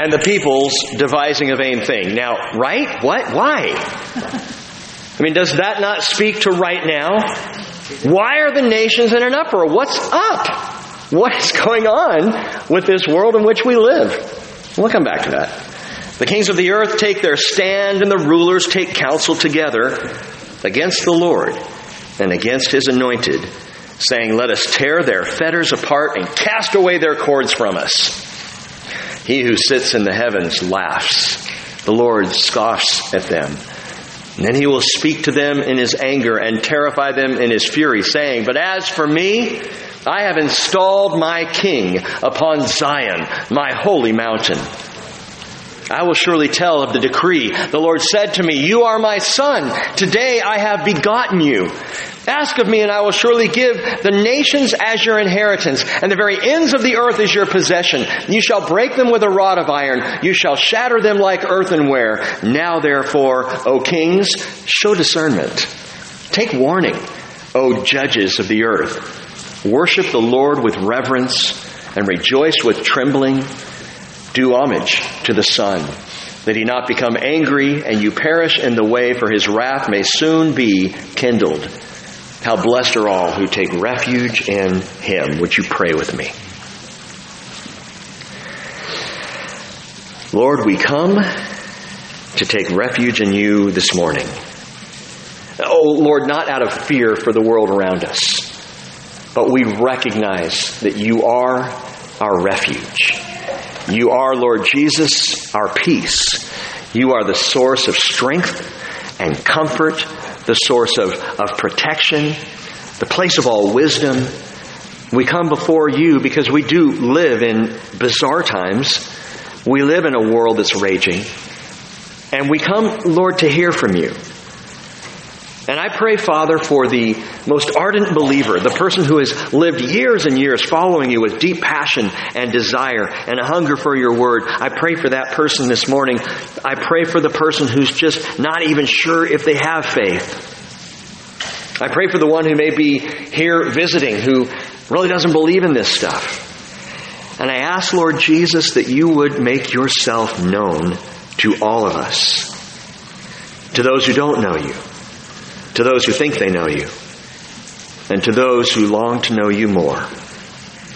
and the peoples devising a vain thing. Now, right? What? Why? I mean, does that not speak to right now? Why are the nations in an uproar? What's up? What is going on with this world in which we live? We'll come back to that. The kings of the earth take their stand, and the rulers take counsel together against the Lord and against his anointed, saying, Let us tear their fetters apart and cast away their cords from us. He who sits in the heavens laughs. The Lord scoffs at them. And then he will speak to them in his anger and terrify them in his fury, saying, But as for me, I have installed my king upon Zion, my holy mountain. I will surely tell of the decree. The Lord said to me, You are my son. Today I have begotten you. Ask of me, and I will surely give the nations as your inheritance, and the very ends of the earth as your possession. You shall break them with a rod of iron. You shall shatter them like earthenware. Now, therefore, O kings, show discernment. Take warning, O judges of the earth. Worship the Lord with reverence, and rejoice with trembling. Do homage to the Son, that he not become angry and you perish in the way, for his wrath may soon be kindled. How blessed are all who take refuge in him. Would you pray with me? Lord, we come to take refuge in you this morning. Oh, Lord, not out of fear for the world around us, but we recognize that you are our refuge. You are, Lord Jesus, our peace. You are the source of strength and comfort, the source of, of protection, the place of all wisdom. We come before you because we do live in bizarre times. We live in a world that's raging. And we come, Lord, to hear from you. And I pray, Father, for the most ardent believer, the person who has lived years and years following you with deep passion and desire and a hunger for your word. I pray for that person this morning. I pray for the person who's just not even sure if they have faith. I pray for the one who may be here visiting who really doesn't believe in this stuff. And I ask, Lord Jesus, that you would make yourself known to all of us, to those who don't know you to those who think they know you, and to those who long to know you more.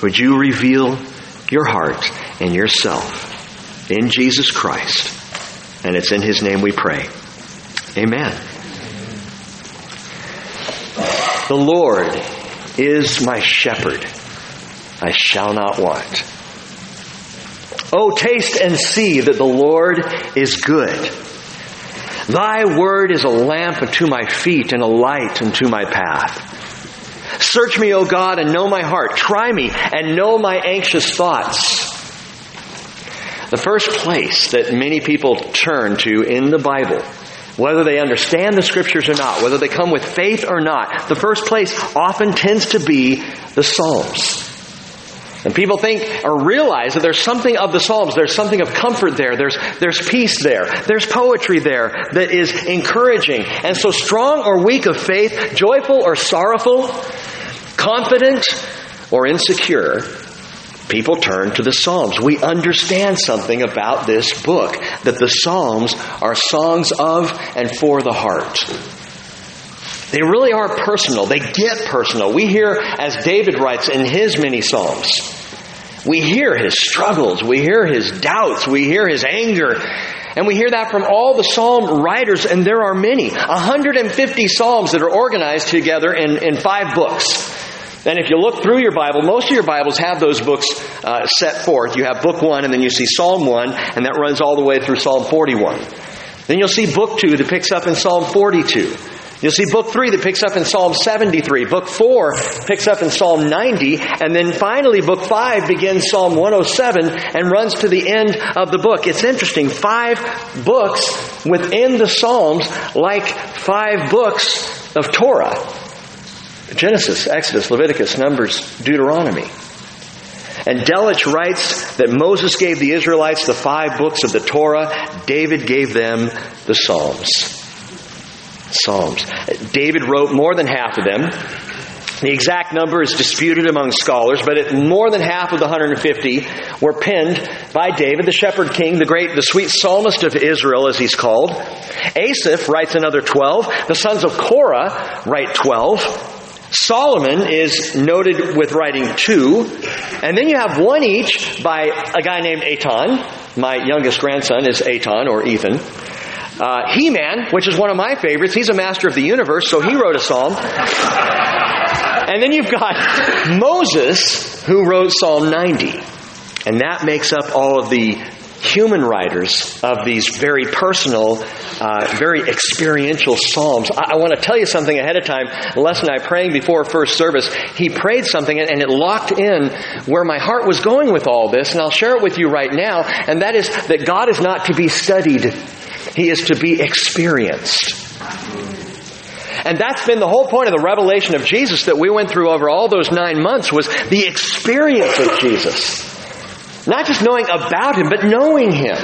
Would you reveal your heart and yourself in Jesus Christ? And it's in His name we pray. Amen. The Lord is my shepherd. I shall not want. Oh, taste and see that the Lord is good. Thy word is a lamp unto my feet and a light unto my path. Search me, O God, and know my heart. Try me and know my anxious thoughts. The first place that many people turn to in the Bible, whether they understand the scriptures or not, whether they come with faith or not, the first place often tends to be the Psalms. And people think or realize that there's something of the Psalms, there's something of comfort there, there's, there's peace there, there's poetry there that is encouraging. And so strong or weak of faith, joyful or sorrowful, confident or insecure, people turn to the Psalms. We understand something about this book, that the Psalms are songs of and for the heart. They really are personal. They get personal. We hear, as David writes in his many Psalms, we hear his struggles, we hear his doubts, we hear his anger, and we hear that from all the psalm writers, and there are many. 150 psalms that are organized together in, in five books. And if you look through your Bible, most of your Bibles have those books uh, set forth. You have book one, and then you see Psalm 1, and that runs all the way through Psalm 41. Then you'll see book 2 that picks up in Psalm 42. You'll see book 3 that picks up in Psalm 73. Book 4 picks up in Psalm 90. And then finally, book 5 begins Psalm 107 and runs to the end of the book. It's interesting. Five books within the Psalms, like five books of Torah Genesis, Exodus, Leviticus, Numbers, Deuteronomy. And Delitzsch writes that Moses gave the Israelites the five books of the Torah, David gave them the Psalms. Psalms. David wrote more than half of them. The exact number is disputed among scholars, but more than half of the 150 were penned by David, the shepherd king, the great, the sweet psalmist of Israel, as he's called. Asaph writes another 12. The sons of Korah write 12. Solomon is noted with writing two. And then you have one each by a guy named Aton. My youngest grandson is Aton or Ethan. Uh, Heman, which is one of my favorites, he's a master of the universe, so he wrote a psalm. and then you've got Moses, who wrote Psalm 90. And that makes up all of the human writers of these very personal, uh, very experiential psalms. I, I, want to tell you something ahead of time. Les and I praying before first service, he prayed something and, and it locked in where my heart was going with all this, and I'll share it with you right now, and that is that God is not to be studied. He is to be experienced. And that's been the whole point of the revelation of Jesus that we went through over all those nine months was the experience of Jesus. Not just knowing about Him, but knowing Him.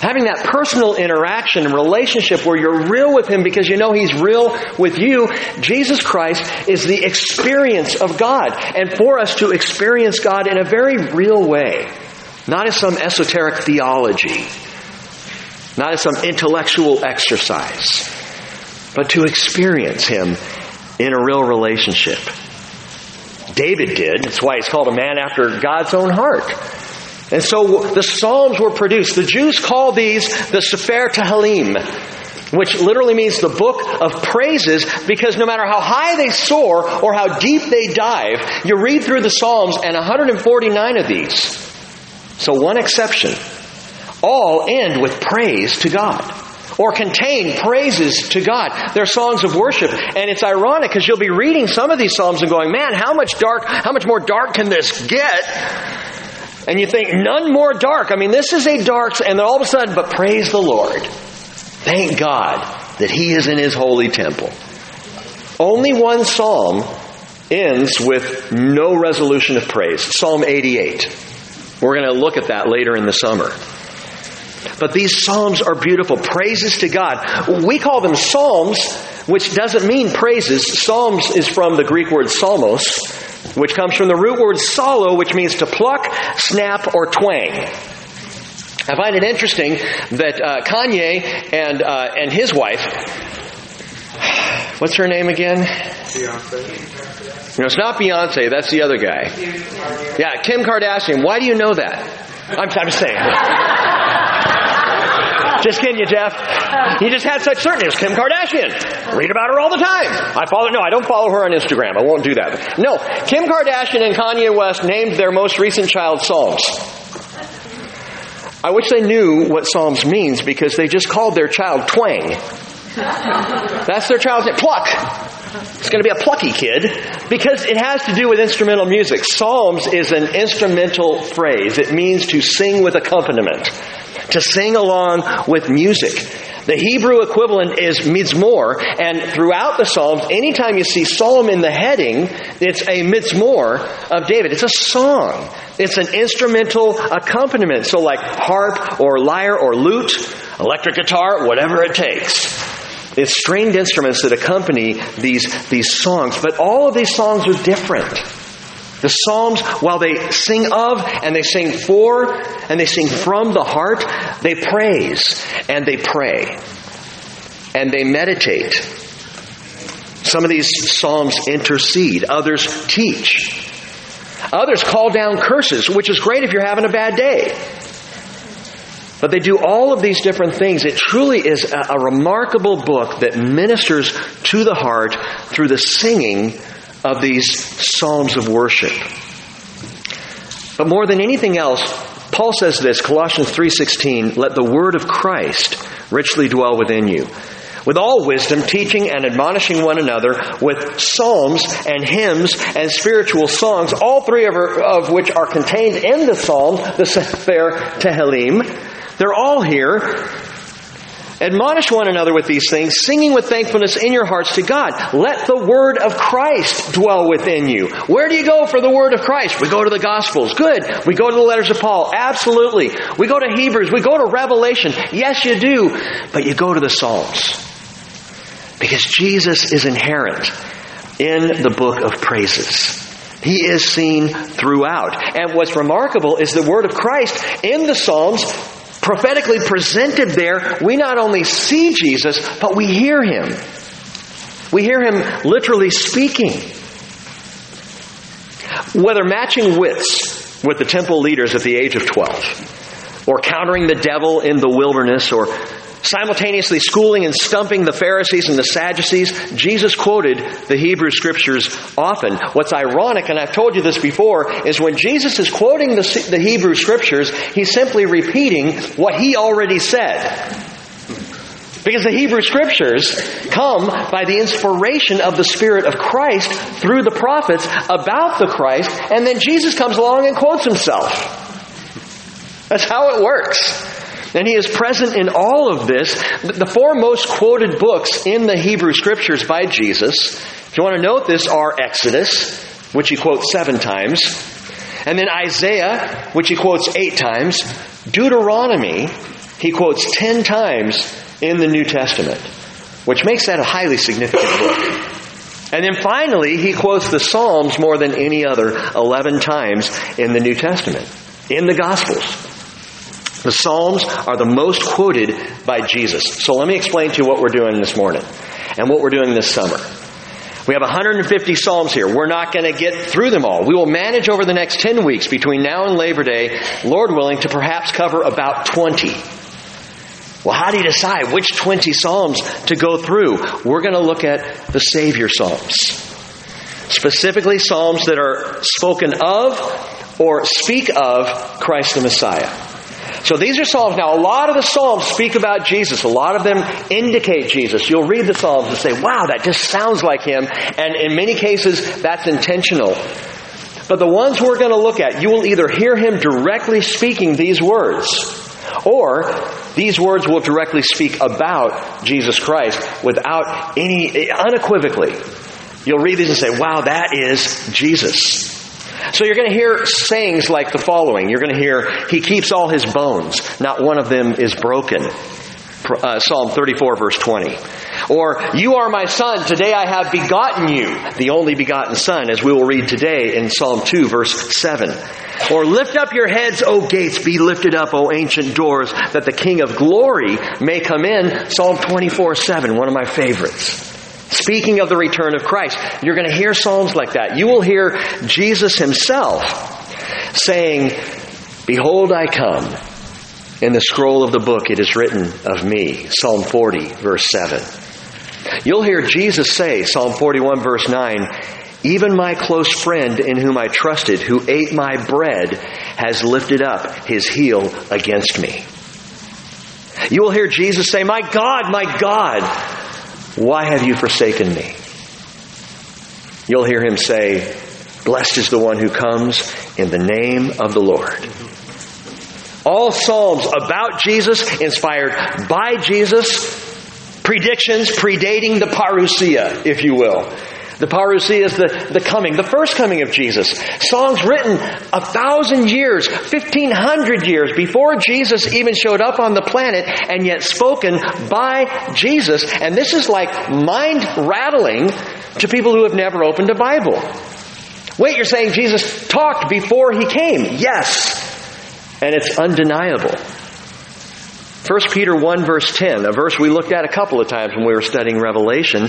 Having that personal interaction and relationship where you're real with Him because you know He's real with you. Jesus Christ is the experience of God. And for us to experience God in a very real way. Not as some esoteric theology. Not as some intellectual exercise. But to experience Him in a real relationship. David did. That's why he's called a man after God's own heart. And so the Psalms were produced. The Jews call these the Sefer Tehillim, which literally means the book of praises because no matter how high they soar or how deep they dive, you read through the Psalms and 149 of these. So one exception. All end with praise to God or contain praises to God. They're songs of worship. And it's ironic because you'll be reading some of these Psalms and going, man, how much dark, how much more dark can this get? And you think, none more dark. I mean, this is a dark, and then all of a sudden, but praise the Lord. Thank God that He is in His holy temple. Only one psalm ends with no resolution of praise Psalm 88. We're going to look at that later in the summer. But these psalms are beautiful. Praises to God. We call them psalms, which doesn't mean praises. Psalms is from the Greek word psalmos, which comes from the root word psallo, which means to pluck, snap, or twang. I find it interesting that uh, Kanye and uh, and his wife, what's her name again? Beyonce. No, it's not Beyonce. That's the other guy. Yeah, Kim Kardashian. Why do you know that? I'm, I'm just saying. Just kidding you, Jeff. You just had such certainty. It's Kim Kardashian. Read about her all the time. I follow, no, I don't follow her on Instagram. I won't do that. No, Kim Kardashian and Kanye West named their most recent child Psalms. I wish they knew what Psalms means because they just called their child Twang. That's their child's name. Pluck. It's going to be a plucky kid because it has to do with instrumental music. Psalms is an instrumental phrase. It means to sing with accompaniment to sing along with music. The Hebrew equivalent is mizmor, and throughout the Psalms, anytime you see psalm in the heading, it's a mizmor of David. It's a song. It's an instrumental accompaniment. So like harp or lyre or lute, electric guitar, whatever it takes. It's stringed instruments that accompany these, these songs, but all of these songs are different. The Psalms, while they sing of and they sing for and they sing from the heart, they praise and they pray and they meditate. Some of these Psalms intercede, others teach. Others call down curses, which is great if you're having a bad day. But they do all of these different things. It truly is a, remarkable book that ministers to the heart through the singing of these psalms of worship. But more than anything else, Paul says this, Colossians 3:16, "Let the word of Christ richly dwell within you." With all wisdom, teaching and admonishing one another with psalms and hymns and spiritual songs, all three of, of which are contained in the psalm, the Sefer Tehillim. They're all here Admonish one another with these things, singing with thankfulness in your hearts to God. Let the word of Christ dwell within you. Where do you go for the word of Christ? We go to the Gospels. Good. We go to the letters of Paul. Absolutely. We go to Hebrews. We go to Revelation. Yes, you do. But you go to the Psalms. Because Jesus is inherent. in the book of praises. He is seen throughout. And what's remarkable is the word of Christ in the Psalms prophetically presented there. We not only see Jesus, but we hear him. We hear him literally speaking. Whether matching wits with the temple leaders at the age of 12, or countering the devil in the wilderness, or simultaneously schooling and stumping the Pharisees and the Sadducees, Jesus quoted the Hebrew scriptures often. What's ironic, and I've told you this before, is when Jesus is quoting the, the Hebrew scriptures, he's simply repeating what he already said. Because the Hebrew scriptures come by the inspiration of the Spirit of Christ through the prophets about the Christ, and then Jesus comes along and quotes himself. That's how it works. And he is present in all of this. The four most quoted books in the Hebrew scriptures by Jesus, if you want to note this, are Exodus, which he quotes seven times, and then Isaiah, which he quotes eight times, Deuteronomy, he quotes ten times in the New Testament, which makes that a highly significant book. And then finally, he quotes the Psalms more than any other 11 times in the New Testament, in the Gospels. The Psalms are the most quoted by Jesus. So let me explain to you what we're doing this morning and what we're doing this summer. We have 150 Psalms here. We're not going to get through them all. We will manage over the next 10 weeks between now and Labor Day, Lord willing, to perhaps cover about 20. Well, how do you decide which 20 Psalms to go through? We're going to look at the Savior Psalms. Specifically, Psalms that are spoken of or speak of Christ the Messiah. So these are Psalms. Now, a lot of the Psalms speak about Jesus. A lot of them indicate Jesus. You'll read the Psalms and say, wow, that just sounds like him. And in many cases, that's intentional. But the ones we're going to look at, you will either hear him directly speaking these words, or these words will directly speak about Jesus Christ without any, unequivocally. You'll read these and say, wow, that is Jesus. So you're going to hear sayings like the following. You're going to hear, He keeps all His bones. Not one of them is broken. Uh, Psalm 34 verse 20. Or, You are my son, today I have begotten you, the only begotten son, as we will read today in Psalm 2 verse 7. Or, Lift up your heads, O gates, be lifted up, O ancient doors, that the King of glory may come in. Psalm 24 7, one of my favorites. Speaking of the return of Christ, you're going to hear Psalms like that. You will hear Jesus himself saying, Behold, I come. In the scroll of the book, it is written of me. Psalm 40, verse 7. You'll hear Jesus say, Psalm 41, verse 9, even my close friend in whom I trusted, who ate my bread, has lifted up his heel against me. You will hear Jesus say, My God, my God, why have you forsaken me? You'll hear him say, Blessed is the one who comes in the name of the Lord. All Psalms about Jesus, inspired by Jesus, predictions predating the parousia, if you will. The parousia is the, the coming, the first coming of Jesus. Songs written a thousand years, fifteen hundred years before Jesus even showed up on the planet and yet spoken by Jesus. And this is like mind rattling to people who have never opened a Bible. Wait, you're saying Jesus talked before he came? Yes. And it's undeniable. 1 Peter 1 verse 10, a verse we looked at a couple of times when we were studying Revelation.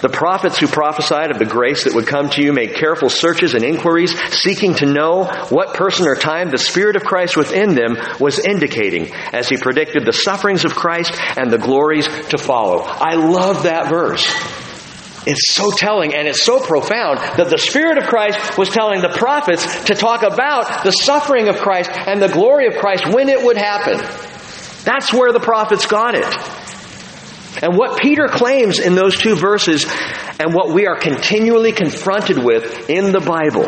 The prophets who prophesied of the grace that would come to you made careful searches and inquiries, seeking to know what person or time the Spirit of Christ within them was indicating as he predicted the sufferings of Christ and the glories to follow. I love that verse. It's so telling and it's so profound that the Spirit of Christ was telling the prophets to talk about the suffering of Christ and the glory of Christ when it would happen. That's where the prophets got it. And what Peter claims in those two verses, and what we are continually confronted with in the Bible,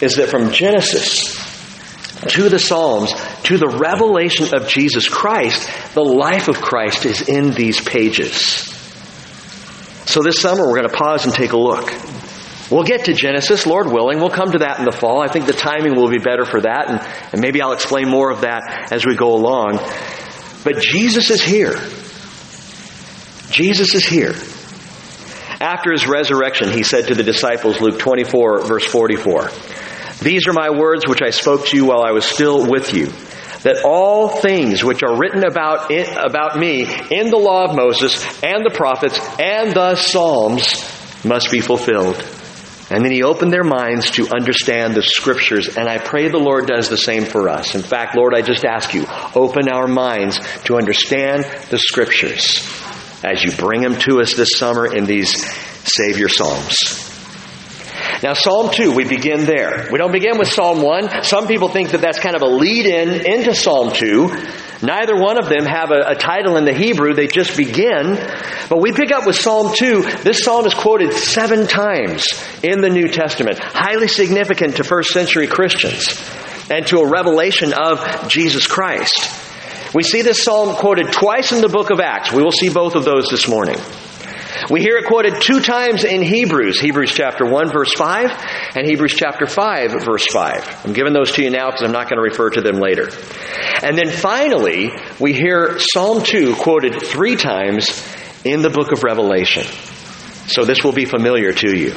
is that from Genesis to the Psalms to the revelation of Jesus Christ, the life of Christ is in these pages. So this summer we're going to pause and take a look. We'll get to Genesis, Lord willing. We'll come to that in the fall. I think the timing will be better for that, and, and maybe I'll explain more of that as we go along. But Jesus is here. Jesus is here. After his resurrection, he said to the disciples, Luke 24, verse 44, These are my words which I spoke to you while I was still with you, that all things which are written about, it, about me in the law of Moses and the prophets and the Psalms must be fulfilled. And then he opened their minds to understand the scriptures, and I pray the Lord does the same for us. In fact, Lord, I just ask you, open our minds to understand the scriptures as you bring them to us this summer in these Savior Psalms. Now, Psalm 2, we begin there. We don't begin with Psalm 1. Some people think that that's kind of a lead in into Psalm 2. Neither one of them have a, a, title in the Hebrew. They just begin. But we pick up with Psalm 2. This psalm is quoted seven times in the New Testament. Highly significant to first century Christians and to a revelation of Jesus Christ. We see this psalm quoted twice in the book of Acts. We will see both of those this morning. We hear it quoted two times in Hebrews, Hebrews chapter 1 verse 5 and Hebrews chapter 5 verse 5. I'm giving those to you now because I'm not going to refer to them later. And then finally, we hear Psalm 2 quoted three times in the book of Revelation. So this will be familiar to you.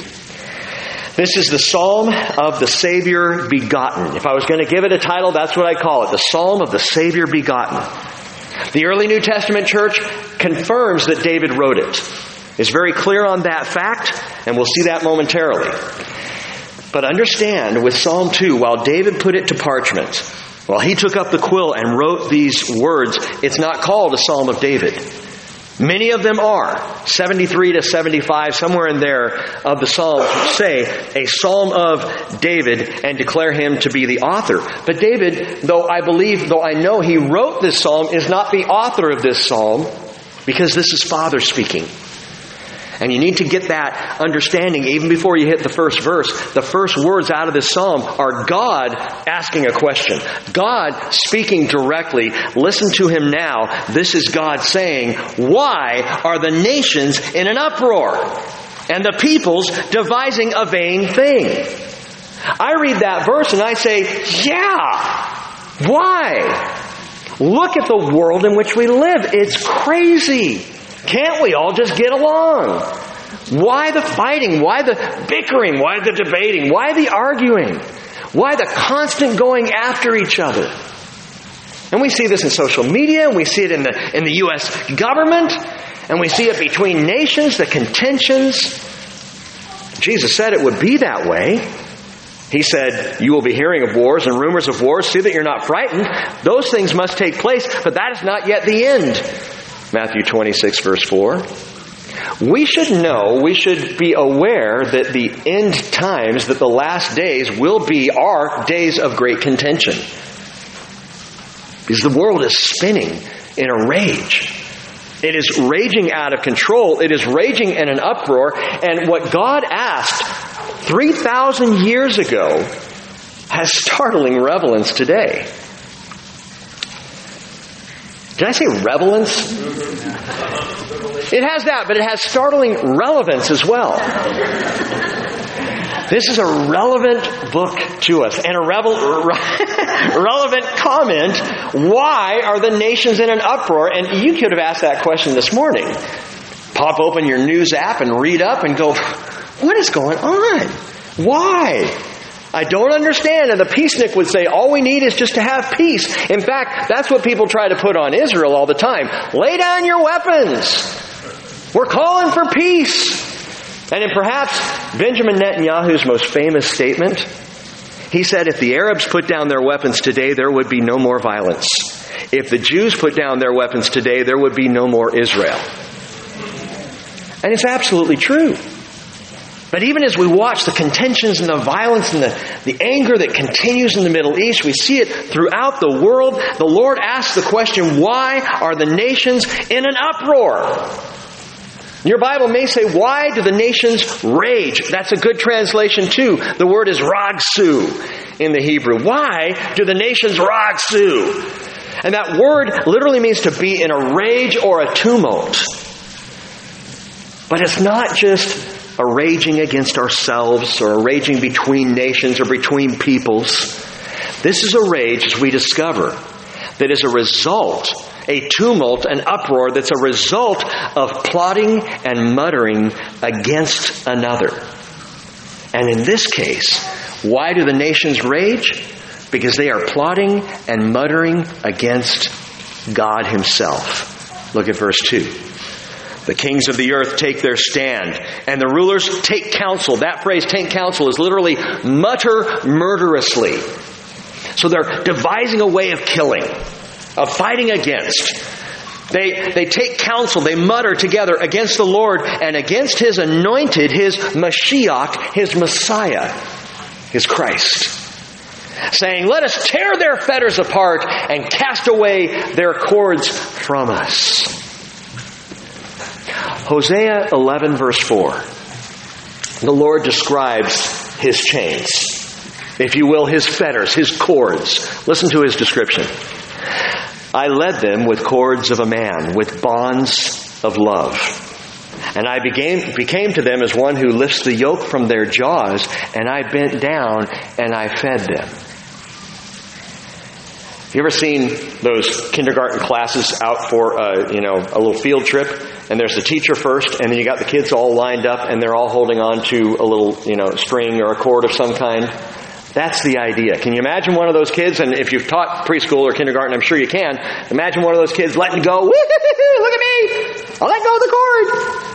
This is the Psalm of the Savior begotten. If I was going to give it a title, that's what I call it. The Psalm of the Savior begotten. The early New Testament church confirms that David wrote it. It's very clear on that fact, and we'll see that momentarily. But understand with Psalm 2, while David put it to parchment, while he took up the quill and wrote these words, it's not called a Psalm of David. Many of them are. 73 to 75, somewhere in there of the Psalms say a Psalm of David and declare him to be the author. But David, though I believe, though I know he wrote this Psalm, is not the author of this Psalm because this is Father speaking. And you need to get that understanding even before you hit the first verse. The first words out of this psalm are God asking a question. God speaking directly. Listen to him now. This is God saying, Why are the nations in an uproar? And the peoples devising a vain thing. I read that verse and I say, Yeah! Why? Look at the world in which we live. It's crazy. Can't we all just get along? Why the fighting? Why the bickering? Why the debating? Why the arguing? Why the constant going after each other? And we see this in social media, and we see it in the, in the U.S. government, and we see it between nations, the contentions. Jesus said it would be that way. He said, You will be hearing of wars and rumors of wars. See that you're not frightened. Those things must take place, but that is not yet the end. Matthew 26, verse 4. We should know, we should be aware that the end times, that the last days will be our days of great contention. Because the world is spinning in a rage. It is raging out of control. It is raging in an uproar. And what God asked 3,000 years ago has startling relevance today. Did I say relevance? It has that, but it has startling relevance as well. This is a relevant book to us and a revel- relevant comment. Why are the nations in an uproar? And you could have asked that question this morning. Pop open your news app and read up and go, what is going on? Why? I don't understand. And the peacenik would say, all we need is just to have peace. In fact, that's what people try to put on Israel all the time. Lay down your weapons. We're calling for peace. And in perhaps Benjamin Netanyahu's most famous statement, he said, if the Arabs put down their weapons today, there would be no more violence. If the Jews put down their weapons today, there would be no more Israel. And it's absolutely true. But even as we watch the contentions and the violence and the, the anger that continues in the Middle East, we see it throughout the world. The Lord asks the question, why are the nations in an uproar? Your Bible may say, why do the nations rage? That's a good translation too. The word is ragsu in the Hebrew. Why do the nations ragsu? And that word literally means to be in a rage or a tumult. But it's not just a raging against ourselves or a raging between nations or between peoples. This is a rage, as we discover, that is a result, a tumult, an uproar that's a result of plotting and muttering against another. And in this case, why do the nations rage? Because they are plotting and muttering against God Himself. Look at verse 2. The kings of the earth take their stand, and the rulers take counsel. That phrase, take counsel, is literally mutter murderously. So they're devising a way of killing, of fighting against. They, they take counsel, they mutter together against the Lord and against His anointed, His Mashiach, His Messiah, His Christ. Saying, let us tear their fetters apart and cast away their cords from us. Hosea 11 verse 4. The Lord describes His chains. If you will, His fetters, His cords. Listen to His description. I led them with cords of a man, with bonds of love. And I became, became to them as one who lifts the yoke from their jaws, and I bent down and I fed them. You ever seen those kindergarten classes out for a, uh, you know a little field trip, and there's the teacher first, and then you got the kids all lined up, and they're all holding on to a little you know string or a cord of some kind. That's the idea. Can you imagine one of those kids? And if you've taught preschool or kindergarten, I'm sure you can. Imagine one of those kids letting go. Look at me! I'll let go of the cord.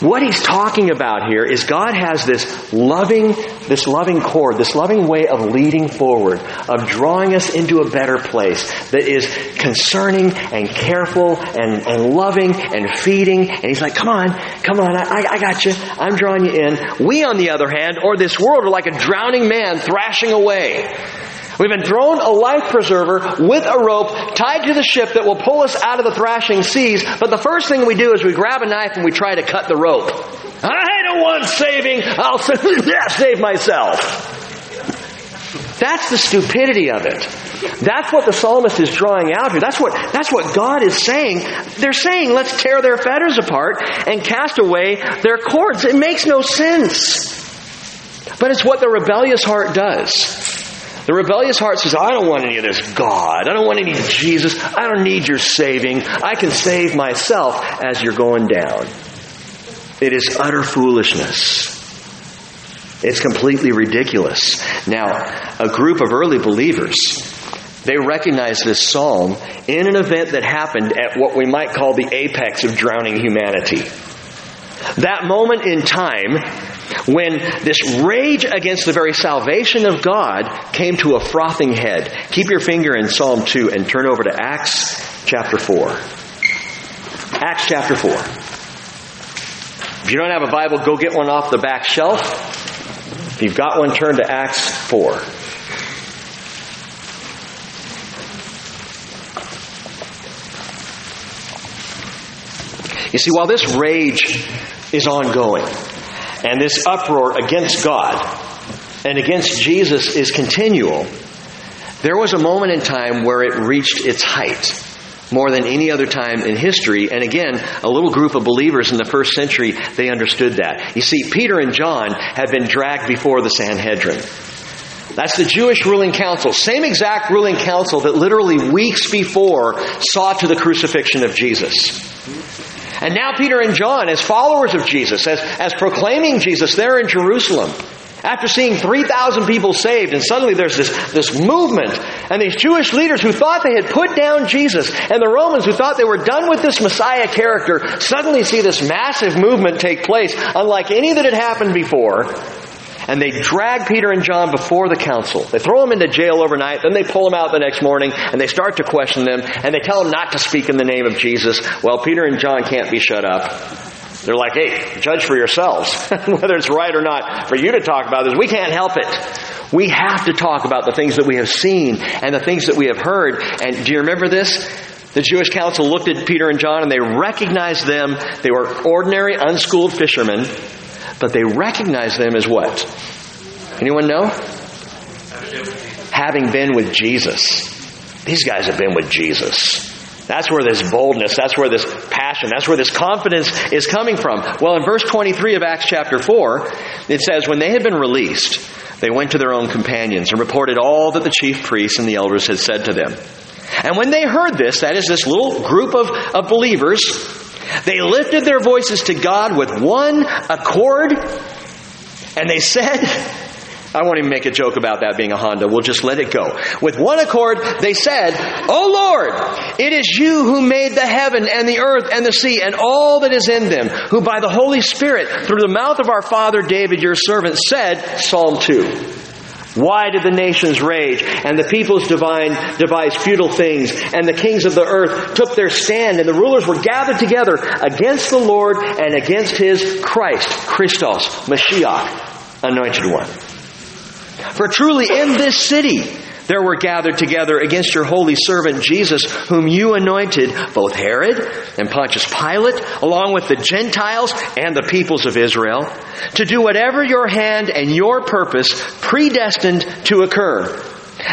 What he's talking about here is God has this loving, this loving cord, this loving way of leading forward, of drawing us into a better place that is concerning and careful and, and loving and feeding. And he's like, come on, come on, I, I got you. I'm drawing you in. We, on the other hand, or this world, are like a drowning man thrashing away. We've been thrown a life preserver with a rope tied to the ship that will pull us out of the thrashing seas. But the first thing we do is we grab a knife and we try to cut the rope. I don't want saving. I'll save myself. That's the stupidity of it. That's what the psalmist is drawing out here. That's what, that's what God is saying. They're saying, let's tear their fetters apart and cast away their cords. It makes no sense. But it's what the rebellious heart does. The rebellious heart says, I don't want any of this God. I don't want any Jesus. I don't need your saving. I can save myself as you're going down. It is utter foolishness. It's completely ridiculous. Now, a group of early believers, they recognized this psalm in an event that happened at what we might call the apex of drowning humanity. That moment in time when this rage against the very salvation of God came to a frothing head. Keep your finger in Psalm 2 and turn over to Acts chapter 4. Acts chapter 4. If you don't have a Bible, go get one off the back shelf. If you've got one, turn to Acts 4. You see, while this rage is ongoing, and this uproar against God and against Jesus is continual. There was a moment in time where it reached its height more than any other time in history. And again, a little group of believers in the first century, they understood that. You see, Peter and John had been dragged before the Sanhedrin. That's the Jewish ruling council. Same exact ruling council that literally weeks before saw to the crucifixion of Jesus. And now Peter and John, as followers of Jesus, as, as proclaiming Jesus, they're in Jerusalem. After seeing 3,000 people saved, and suddenly there's this, this movement, and these Jewish leaders who thought they had put down Jesus, and the Romans who thought they were done with this Messiah character, suddenly see this massive movement take place, unlike any that had happened before and they drag Peter and John before the council. They throw them into jail overnight, then they pull them out the next morning, and they start to question them, and they tell them not to speak in the name of Jesus. Well, Peter and John can't be shut up. They're like, hey, judge for yourselves, whether it's right or not for you to talk about this. We can't help it. We have to talk about the things that we have seen and the things that we have heard. And do you remember this? The Jewish council looked at Peter and John and they recognized them. They were ordinary, unschooled fishermen but they recognize them as what? Anyone know? Having been with Jesus. These guys have been with Jesus. That's where this boldness, that's where this passion, that's where this confidence is coming from. Well, in verse 23 of Acts chapter 4, it says, When they had been released, they went to their own companions and reported all that the chief priests and the elders had said to them. And when they heard this, that is this little group of, of believers, they lifted their voices to God with one accord, and they said, I won't even make a joke about that being a Honda. We'll just let it go. With one accord, they said, O Lord, it is you who made the heaven and the earth and the sea and all that is in them, who by the Holy Spirit, through the mouth of our father David, your servant, said, Psalm 2. Why did the nations rage and the peoples divine devise futile things and the kings of the earth took their stand and the rulers were gathered together against the Lord and against his Christ, Christos, Mashiach, anointed one. For truly in this city there were gathered together against your holy servant Jesus, whom you anointed, both Herod and Pontius Pilate, along with the Gentiles and the peoples of Israel, to do whatever your hand and your purpose predestined to occur.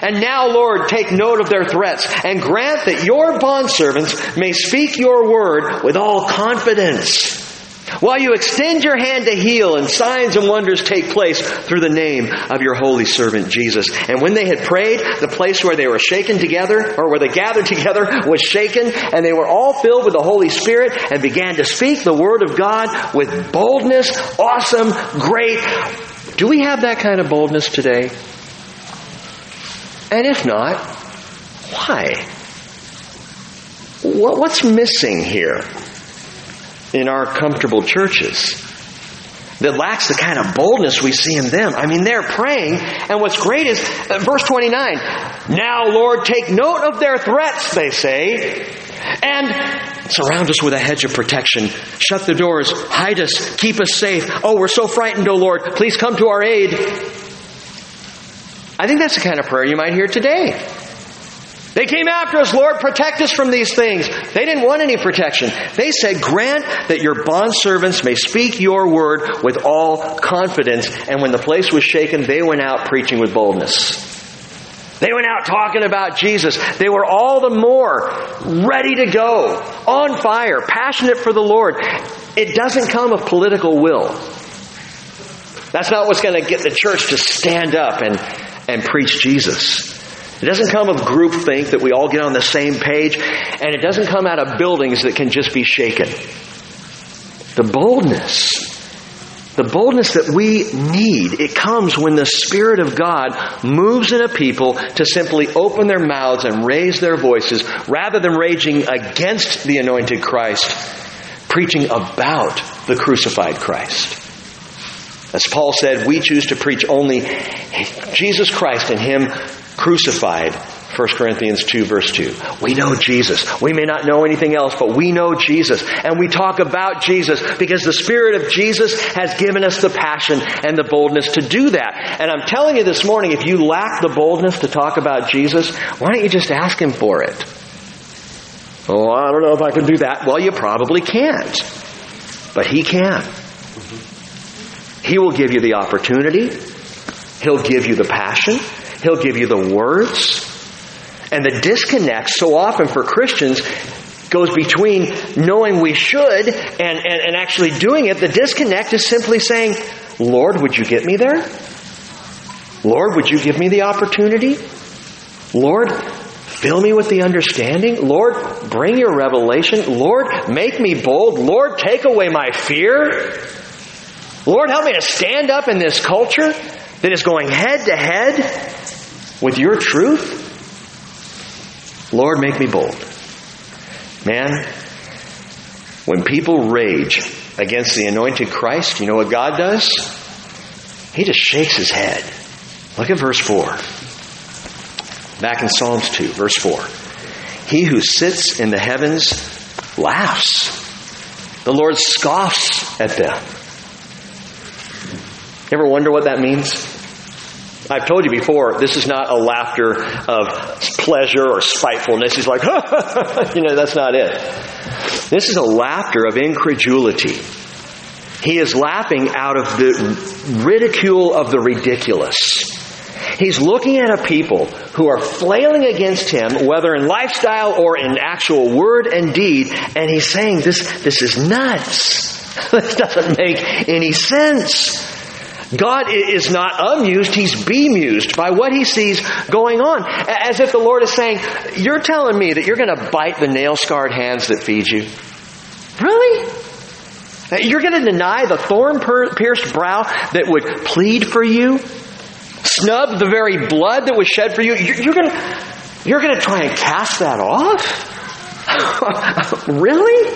And now, Lord, take note of their threats and grant that your bondservants may speak your word with all confidence while you extend your hand to heal and signs and wonders take place through the name of your holy servant Jesus. And when they had prayed, the place where they were shaken together, or where they gathered together, was shaken, and they were all filled with the Holy Spirit and began to speak the word of God with boldness, awesome, great. Do we have that kind of boldness today? And if not, why? What's missing here? In our comfortable churches that lacks the kind of boldness we see in them. I mean, they're praying, and what's great is uh, verse 29 Now, Lord, take note of their threats, they say, and surround us with a hedge of protection. Shut the doors, hide us, keep us safe. Oh, we're so frightened, oh Lord, please come to our aid. I think that's the kind of prayer you might hear today. They came after us, Lord, protect us from these things. They didn't want any protection. They said, grant that your bondservants may speak your word with all confidence. And when the place was shaken, they went out preaching with boldness. They went out talking about Jesus. They were all the more ready to go, on fire, passionate for the Lord. It doesn't come of political will. That's not what's going to get the church to stand up and, and preach Jesus. It doesn't come of groupthink that we all get on the same page, and it doesn't come out of buildings that can just be shaken. The boldness, the boldness that we need, it comes when the Spirit of God moves in a people to simply open their mouths and raise their voices rather than raging against the anointed Christ, preaching about the crucified Christ. As Paul said, we choose to preach only Jesus Christ and Him crucified. 1 Corinthians 2 verse 2. We know Jesus. We may not know anything else, but we know Jesus. And we talk about Jesus because the Spirit of Jesus has given us the passion and the boldness to do that. And I'm telling you this morning, if you lack the boldness to talk about Jesus, why don't you just ask Him for it? Oh, I don't know if I can do that. Well, you probably can't. But He can. He will give you the opportunity. He'll give you the passion. He'll give you the words. And the disconnect so often for Christians goes between knowing we should and, and, and actually doing it. The disconnect is simply saying, Lord, would you get me there? Lord, would you give me the opportunity? Lord, fill me with the understanding. Lord, bring your revelation. Lord, make me bold. Lord, take away my fear. Lord, help me to stand up in this culture that is going head to head with your truth? Lord, make me bold. Man, when people rage against the anointed Christ, you know what God does? He just shakes his head. Look at verse 4. Back in Psalms 2, verse 4. He who sits in the heavens laughs. The Lord scoffs at them. You ever wonder what that means? I've told you before, this is not a laughter of pleasure or spitefulness. He's like, you know, that's not it. This is a laughter of incredulity. He is laughing out of the ridicule of the ridiculous. He's looking at a people who are flailing against him, whether in lifestyle or in actual word and deed, and he's saying, this, this is nuts. this doesn't make any sense. God is not amused, he's bemused by what he sees going on. As if the Lord is saying, You're telling me that you're going to bite the nail scarred hands that feed you? Really? You're going to deny the thorn pierced brow that would plead for you? Snub the very blood that was shed for you? You're going to, you're going to try and cast that off? really?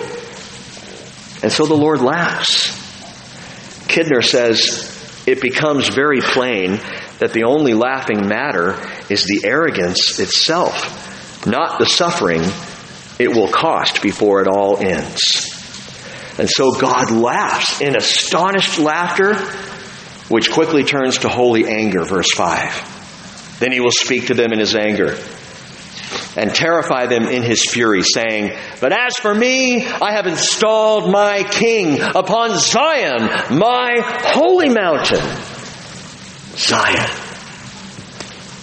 And so the Lord laughs. Kidner says, it becomes very plain that the only laughing matter is the arrogance itself, not the suffering it will cost before it all ends. And so God laughs in astonished laughter, which quickly turns to holy anger, verse 5. Then he will speak to them in his anger and terrify them in his fury, saying, But as for me, I have installed my king upon Zion, my holy mountain. Zion.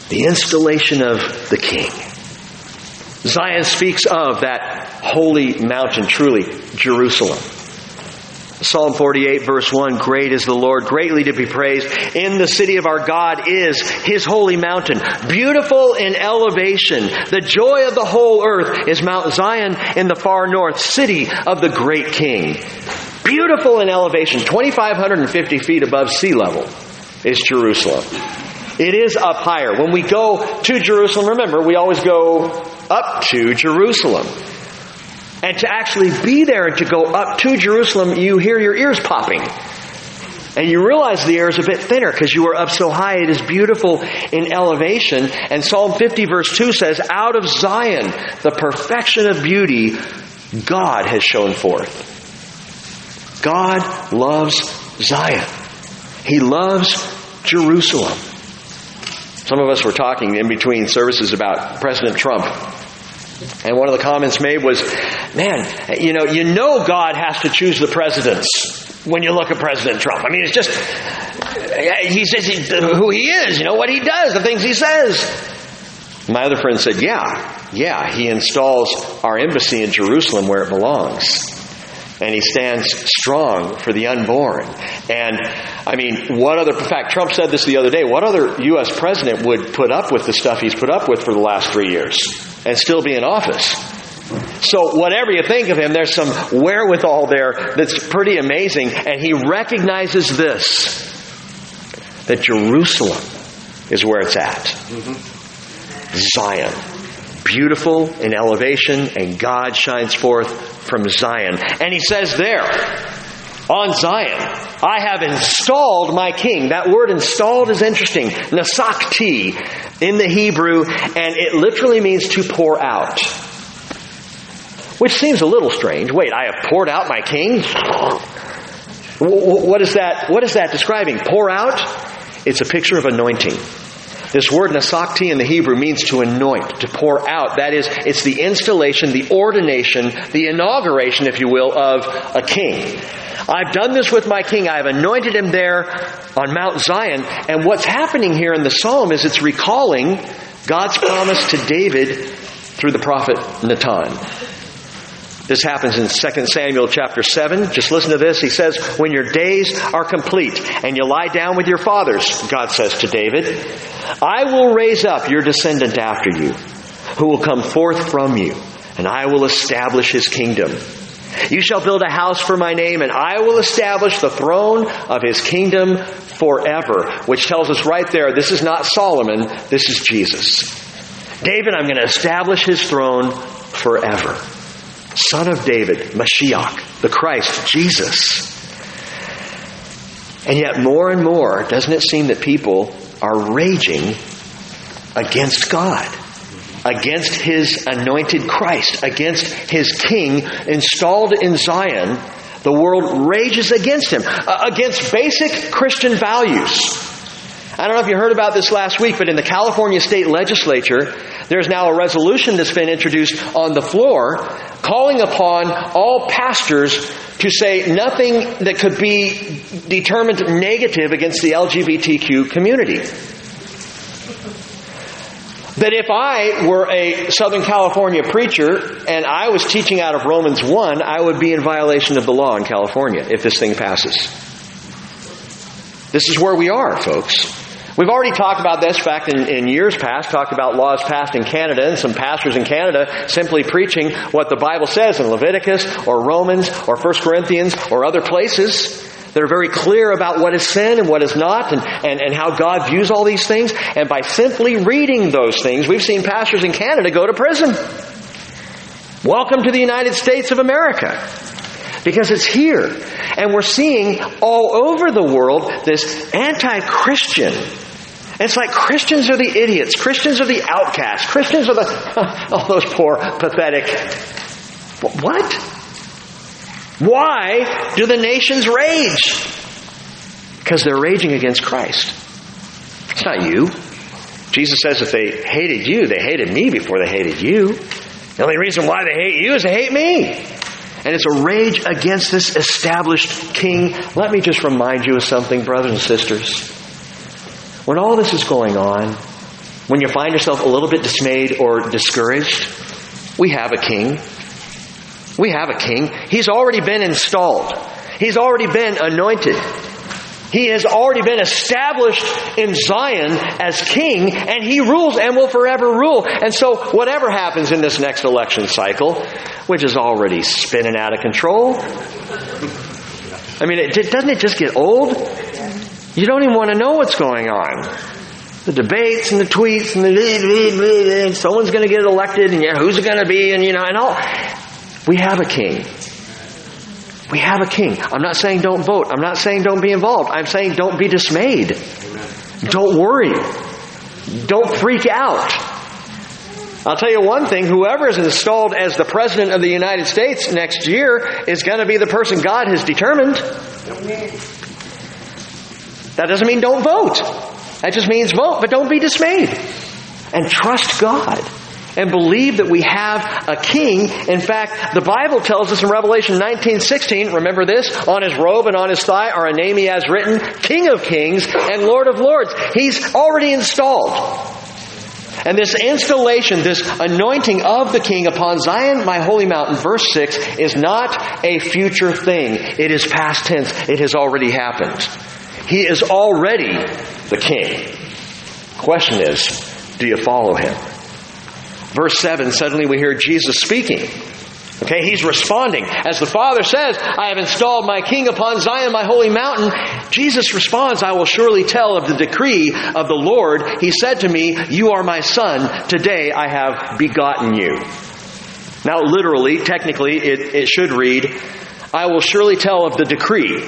The installation of the king. Zion speaks of that holy mountain, truly, Jerusalem. Psalm 48 verse 1, great is the Lord, greatly to be praised. In the city of our God is His holy mountain, beautiful in elevation. The joy of the whole earth is Mount Zion in the far north, city of the great King. Beautiful in elevation, 2,550 feet above sea level is Jerusalem. It is up higher. When we go to Jerusalem, remember, we always go up to Jerusalem. And to actually be there and to go up to Jerusalem, you hear your ears popping. And you realize the air is a bit thinner because you are up so high. It is beautiful in elevation. And Psalm 50 verse 2 says, Out of Zion, the perfection of beauty, God has shone forth. God loves Zion. He loves Jerusalem. Some of us were talking in between services about President Trump and one of the comments made was, man, you know, you know God has to choose the presidents when you look at President Trump. I mean, it's just, eh, he says he, who he is, you know, what he does, the things he says. My other friend said, yeah, yeah, he installs our embassy in Jerusalem where it belongs. And he stands strong for the unborn. And, I mean, what other, in fact, Trump said this the other day, what other U.S. president would put up with the stuff he's put up with for the last three years? And still be in office. So, whatever you think of him, there's some wherewithal there that's pretty amazing. And he recognizes this that Jerusalem is where it's at. Zion. Beautiful in elevation, and God shines forth from Zion. And he says there, on Zion, I have installed my king. That word installed is interesting. Nasakti in the Hebrew, and it literally means to pour out. Which seems a little strange. Wait, I have poured out my king? What is that, what is that describing? Pour out? It's a picture of anointing. This word nasakti in the Hebrew means to anoint, to pour out. That is, it's the installation, the ordination, the inauguration, if you will, of a king. I've done this with my king. I have anointed him there on Mount Zion. And what's happening here in the psalm is it's recalling God's promise to David through the prophet Nathan. This happens in 2 Samuel chapter 7. Just listen to this. He says, When your days are complete and you lie down with your fathers, God says to David, I will raise up your descendant after you, who will come forth from you, and I will establish his kingdom. You shall build a house for my name, and I will establish the throne of his kingdom forever. Which tells us right there, this is not Solomon, this is Jesus. David, I'm going to establish his throne forever. Son of David, Mashiach, the Christ, Jesus. And yet, more and more, doesn't it seem that people are raging against God? Against his anointed Christ, against his king installed in Zion, the world rages against him, uh, against basic Christian values. I don't know if you heard about this last week, but in the California state legislature, there's now a resolution that's been introduced on the floor calling upon all pastors to say nothing that could be determined negative against the LGBTQ community that if I were a Southern California preacher and I was teaching out of Romans 1, I would be in violation of the law in California if this thing passes. This is where we are, folks. We've already talked about this, fact, in, in, years past, talked about laws passed in Canada and some pastors in Canada simply preaching what the Bible says in Leviticus or Romans or 1 Corinthians or other places that are very clear about what is sin and what is not and, and, and how God views all these things. And by simply reading those things, we've seen pastors in Canada go to prison. Welcome to the United States of America. Because it's here. And we're seeing all over the world this anti-Christian it's like Christians are the idiots. Christians are the outcasts. Christians are the, all those poor, pathetic. What? Why do the nations rage? Because they're raging against Christ. It's not you. Jesus says if they hated you, they hated me before they hated you. The only reason why they hate you is they hate me. And it's a rage against this established king. Let me just remind you of something, brothers and sisters. When all this is going on, when you find yourself a little bit dismayed or discouraged, we have a king. We have a king. He's already been installed. He's already been anointed. He has already been established in Zion as king, and he rules and will forever rule. And so, whatever happens in this next election cycle, which is already spinning out of control, I mean, it, doesn't it just get old? You don't even want to know what's going on. The debates and the tweets and the someone's going to get elected and yeah, who's it going to be and you know and all. We have a king. We have a king. I'm not saying don't vote. I'm not saying don't be involved. I'm saying don't be dismayed. Don't worry. Don't freak out. I'll tell you one thing whoever is installed as the President of the United States next year is going to be the person God has determined. That doesn't mean don't vote. That just means vote, but don't be dismayed. And trust God. And believe that we have a king. In fact, the Bible tells us in Revelation 19:16, remember this, on his robe and on his thigh are a name he has written, King of Kings and Lord of Lords. He's already installed. And this installation, this anointing of the king upon Zion, my holy mountain, verse 6, is not a future thing. It is past tense. It has already happened. He is already the king. Question is, do you follow him? Verse 7, suddenly we hear Jesus speaking. Okay, he's responding. As the Father says, I have installed my king upon Zion, my holy mountain. Jesus responds, I will surely tell of the decree of the Lord. He said to me, You are my son. Today I have begotten you. Now, literally, technically, it, it should read, I will surely tell of the decree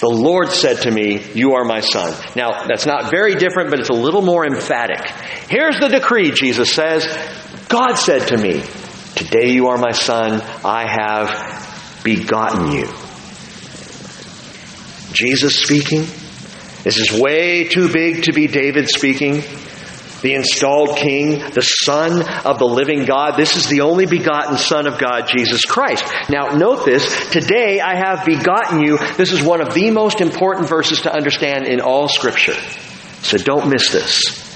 the Lord said to me, You are my son. Now, that's not very different, but it's a little more emphatic. Here's the decree, Jesus says. God said to me, Today you are my son. I have begotten you. Jesus speaking. This is way too big to be David speaking the installed king, the son of the living God. This is the only begotten son of God, Jesus Christ. Now note this, today I have begotten you. This is one of the most important verses to understand in all scripture. So don't miss this.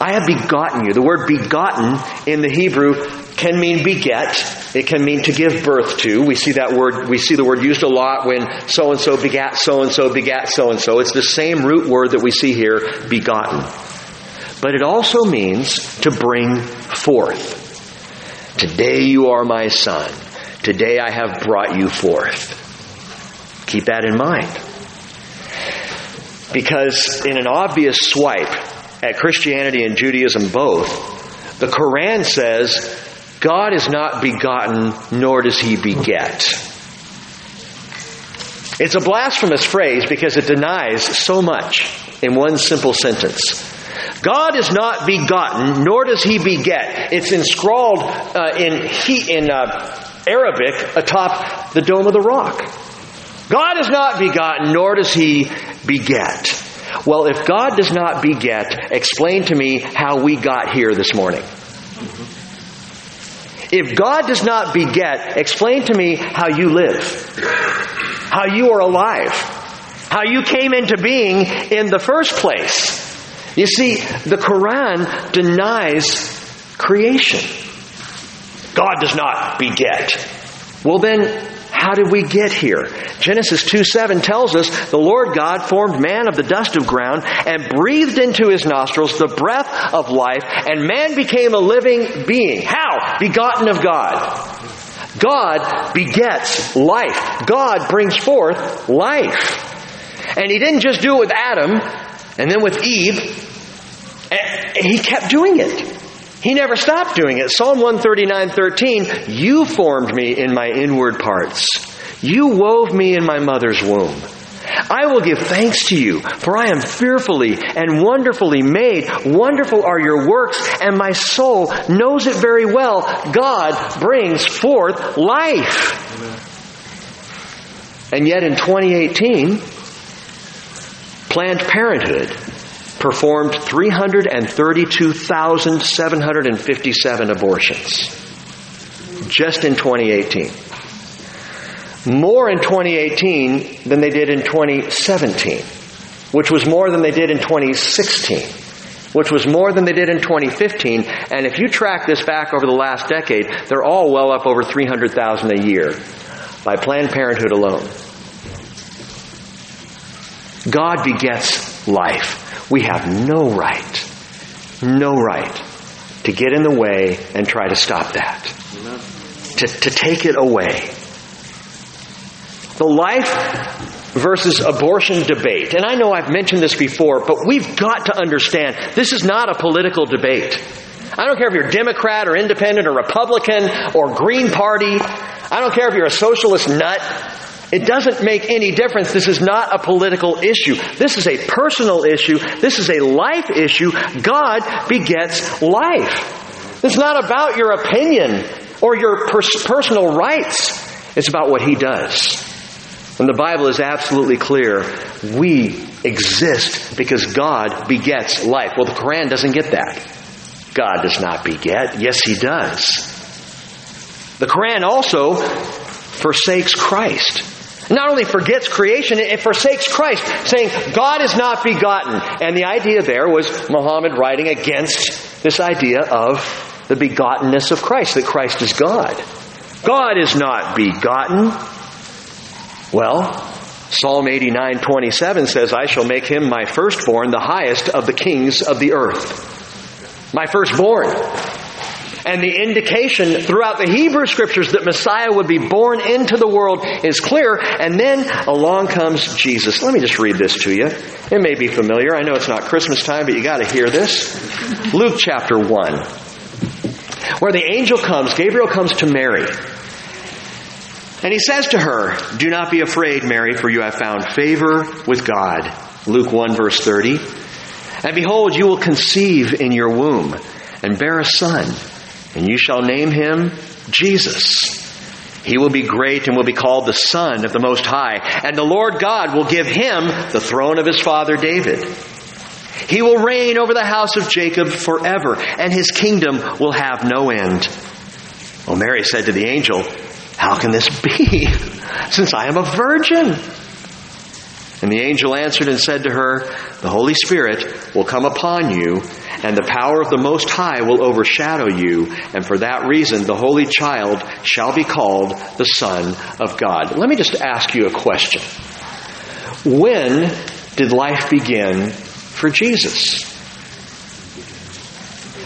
I have begotten you. The word begotten in the Hebrew can mean beget. It can mean to give birth to. We see that word, we see the word used a lot when so and so begat so and so begat so and so. It's the same root word that we see here, begotten. But it also means to bring forth. Today you are my son. Today I have brought you forth. Keep that in mind. Because in an obvious swipe at Christianity and Judaism both, the Quran says God is not begotten, nor does he beget. It's a blasphemous phrase because it denies so much in one simple sentence. God is not begotten, nor does he beget. It's inscrawled uh, in, he, in uh, Arabic atop the dome of the rock. God is not begotten, nor does he beget. Well, if God does not beget, explain to me how we got here this morning. If God does not beget, explain to me how you live, how you are alive, how you came into being in the first place. You see, the Quran denies creation. God does not beget. Well, then, how did we get here? Genesis 2 7 tells us the Lord God formed man of the dust of ground and breathed into his nostrils the breath of life, and man became a living being. How? Begotten of God. God begets life. God brings forth life. And he didn't just do it with Adam and then with Eve. Eh, he kept doing it. He never stopped doing it. Psalm 139:13, you formed me in my inward parts. You wove me in my mother's womb. I will give thanks to you, for I am fearfully and wonderfully made. Wonderful are your works, and my soul knows it very well. God brings forth life. And yet in 2018, Planned Parenthood performed 332,757 abortions just in 2018. More in 2018 than they did in 2017, which was more than they did in 2016, which was more than they did in 2015. And if you track this back over the last decade, they're all well up over 300,000 a year by Planned Parenthood alone. God begets life. We have no right, no right to get in the way and try to stop that. To, to take it away. The life versus abortion debate. And I know I've mentioned this before, but we've got to understand this is not a political debate. I don't care if you're Democrat or Independent or Republican or Green Party. I don't care if you're a socialist nut. It doesn't make any difference. This is not a political issue. This is a personal issue. This is a life issue. God begets life. It's not about your opinion or your pers- personal rights. It's about what He does. And the Bible is absolutely clear. We exist because God begets life. Well, the Quran doesn't get that. God does not beget. Yes, He does. The Quran also forsakes Christ not only forgets creation, it forsakes Christ, saying God is not begotten. And the idea there was Muhammad writing against this idea of the begottenness of Christ, that Christ is God. God is not begotten. Well, Psalm 89 27 says, I shall make him my firstborn, the highest of the kings of the earth. My firstborn. And the indication throughout the Hebrew scriptures that Messiah would be born into the world is clear. And then along comes Jesus. Let me just read this to you. It may be familiar. I know it's not Christmas time, but you got to hear this. Luke chapter 1, where the angel comes, Gabriel comes to Mary. And he says to her, Do not be afraid, Mary, for you have found favor with God. Luke 1, verse 30. And behold, you will conceive in your womb and bear a son and you shall name him Jesus. He will be great and will be called the Son of the Most High. And the Lord God will give him the throne of his father David. He will reign over the house of Jacob forever, and his kingdom will have no end. Well, Mary said to the angel, How can this be, since I am a virgin? And the angel answered and said to her, The Holy Spirit will come upon you, and the power of the Most High will overshadow you, and for that reason the Holy Child shall be called the Son of God. Let me just ask you a question. When did life begin for Jesus?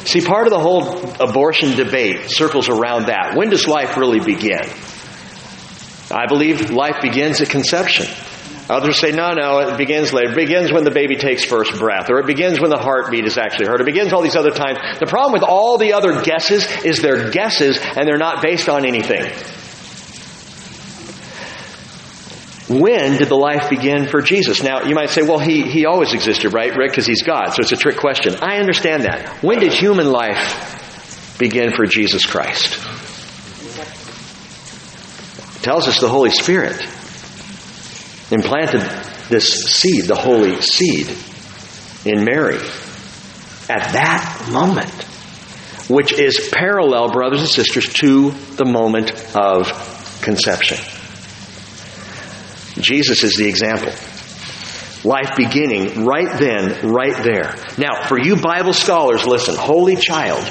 See, part of the whole abortion debate circles around that. When does life really begin? I believe life begins at conception. Others say, no, no, it begins later. It begins when the baby takes first breath, or it begins when the heartbeat is actually heard. It begins all these other times. The problem with all the other guesses is they're guesses and they're not based on anything. When did the life begin for Jesus? Now, you might say, well, he, he always existed, right, Rick? Because he's God, so it's a trick question. I understand that. When did human life begin for Jesus Christ? It tells us the Holy Spirit implanted this seed, the holy seed, in Mary at that moment, which is parallel, brothers and sisters, to the moment of conception. Jesus is the example. Life beginning right then, right there. Now, for you Bible scholars, listen, Holy Child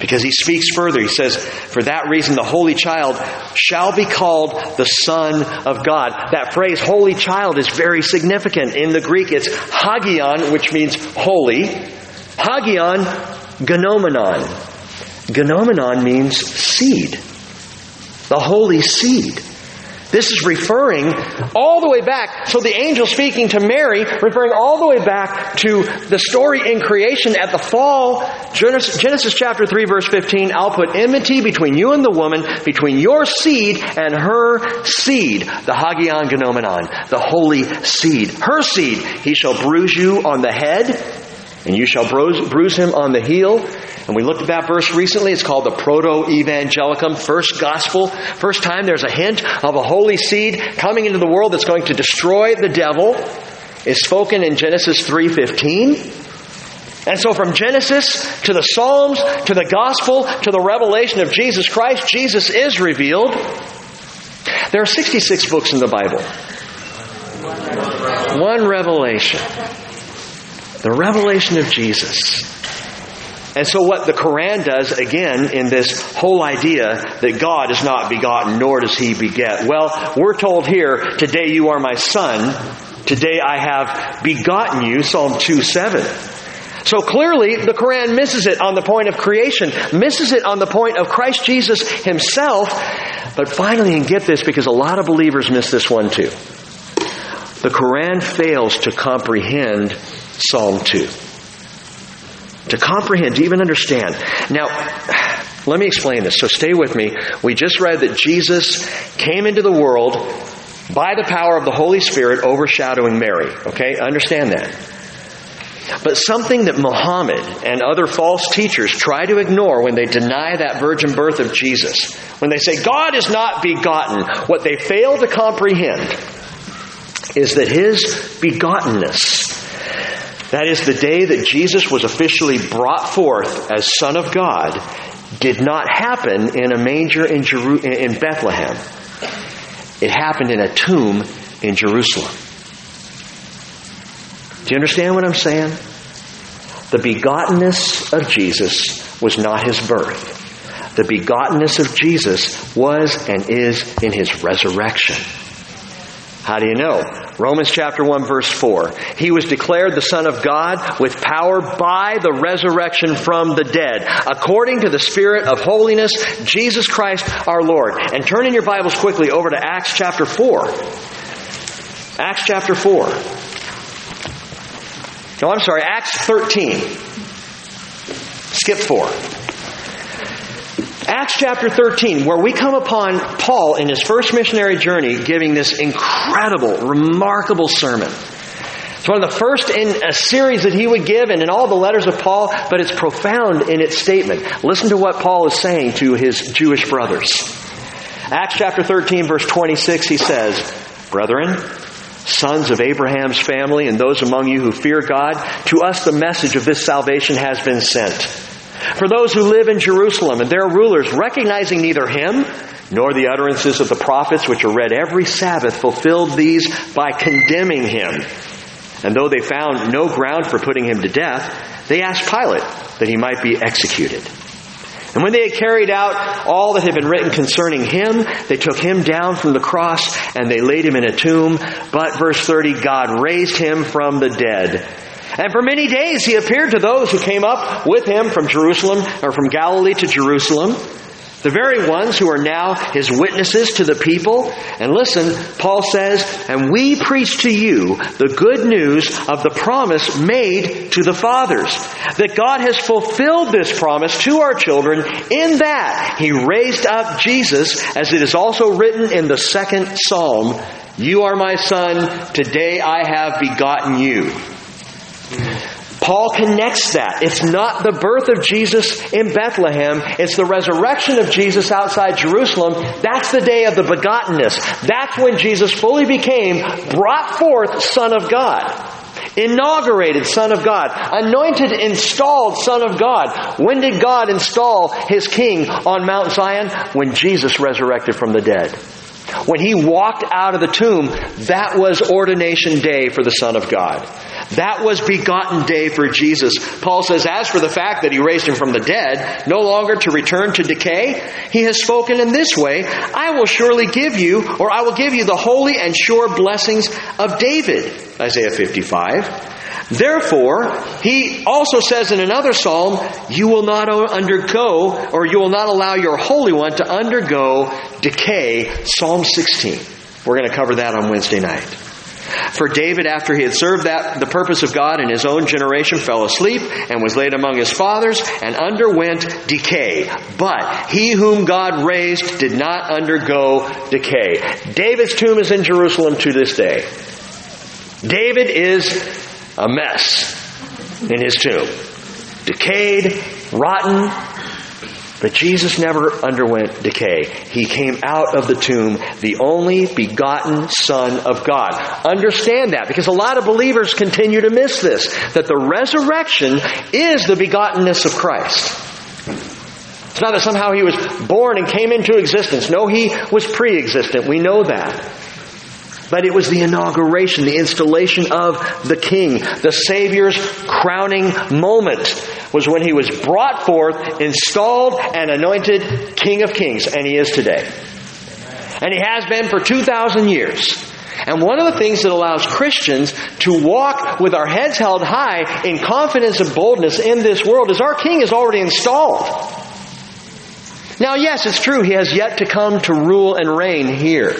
Because he speaks further. He says, For that reason, the Holy Child shall be called the Son of God. That phrase, Holy Child, is very significant. In the Greek, it's hagion, which means holy. Hagion, genomenon. Genomenon means seed. The holy seed. This is referring all the way back. So the angel speaking to Mary, referring all the way back to the story in creation at the fall. Genesis, Genesis, chapter 3 verse 15, I'll put enmity between you and the woman, between your seed and her seed. The Hagion Genomenon, the holy seed. Her seed. He shall bruise you on the head, and you shall bruise, him on the heel. And we looked at that verse recently. It's called the Proto-Evangelium, first gospel. First time there's a hint of a holy seed coming into the world that's going to destroy the devil is spoken in Genesis 3.15. And so from Genesis to the Psalms to the Gospel to the revelation of Jesus Christ, Jesus is revealed. There are 66 books in the Bible. One revelation. The revelation of Jesus. And so what the Quran does, again, in this whole idea that God is not begotten, nor does he beget. Well, we're told here, today you are my son, today I have begotten you, Psalm 2 7. So clearly, the Quran misses it on the point of creation, misses it on the point of Christ Jesus himself. But finally, and get this because a lot of believers miss this one too. The Quran fails to comprehend Psalm 2 to comprehend, to even understand. Now, let me explain this. So stay with me. We just read that Jesus came into the world by the power of the Holy Spirit overshadowing Mary. Okay? Understand that. But something that Muhammad and other false teachers try to ignore when they deny that virgin birth of Jesus, when they say God is not begotten, what they fail to comprehend is that his begottenness that is, the day that Jesus was officially brought forth as Son of God did not happen in a manger in, Jeru- in Bethlehem. It happened in a tomb in Jerusalem. Do you understand what I'm saying? The begottenness of Jesus was not his birth. The begottenness of Jesus was and is in his resurrection. How do you know? Romans chapter 1 verse 4. He was declared the Son of God with power by the resurrection from the dead, according to the Spirit of holiness, Jesus Christ our Lord. And turn in your Bibles quickly over to Acts chapter 4. Acts chapter 4. No, I'm sorry, Acts 13. Skip 4. Acts chapter 13, where we come upon Paul in his first missionary journey giving this incredible, remarkable sermon. It's one of the first in a series that he would give and in all the letters of Paul, but it's profound in its statement. Listen to what Paul is saying to his Jewish brothers. Acts chapter 13 verse 26, he says, Brethren, sons of Abraham's family and those among you who fear God, to us the message of this salvation has been sent. For those who live in Jerusalem and their rulers, recognizing neither him nor the utterances of the prophets which are read every Sabbath, fulfilled these by condemning him. And though they found no ground for putting him to death, they asked Pilate that he might be executed. And when they had carried out all that had been written concerning him, they took him down from the cross and they laid him in a tomb. But, verse 30, God raised him from the dead. And for many days he appeared to those who came up with him from Jerusalem or from Galilee to Jerusalem. The very ones who are now his witnesses to the people. And listen, Paul says, and we preach to you the good news of the promise made to the fathers. That God has fulfilled this promise to our children in that he raised up Jesus, as it is also written in the second psalm, You are my son, today I have begotten you. Paul connects that. It's not the birth of Jesus in Bethlehem. It's the resurrection of Jesus outside Jerusalem. That's the day of the begottenness. That's when Jesus fully became brought forth Son of God. Inaugurated Son of God. Anointed, installed Son of God. When did God install His King on Mount Zion? When Jesus resurrected from the dead. When he walked out of the tomb, that was ordination day for the Son of God. That was begotten day for Jesus. Paul says, as for the fact that he raised him from the dead, no longer to return to decay, he has spoken in this way, I will surely give you, or I will give you the holy and sure blessings of David. Isaiah 55. Therefore, he also says in another psalm, you will not undergo, or you will not allow your Holy One to undergo decay. Psalm 16. We're going to cover that on Wednesday night. For David, after he had served that, the purpose of God in his own generation, fell asleep and was laid among his fathers and underwent decay. But he whom God raised did not undergo decay. David's tomb is in Jerusalem to this day. David is a mess in his tomb. Decayed, rotten, but Jesus never underwent decay. He came out of the tomb, the only begotten Son of God. Understand that, because a lot of believers continue to miss this, that the resurrection is the begottenness of Christ. It's not that somehow he was born and came into existence. No, he was pre-existent. We know that. But it was the inauguration, the installation of the King. The Savior's crowning moment was when he was brought forth, installed, and anointed King of Kings. And he is today. And he has been for 2,000 years. And one of the things that allows Christians to walk with our heads held high in confidence and boldness in this world is our King is already installed. Now, yes, it's true, he has yet to come to rule and reign here.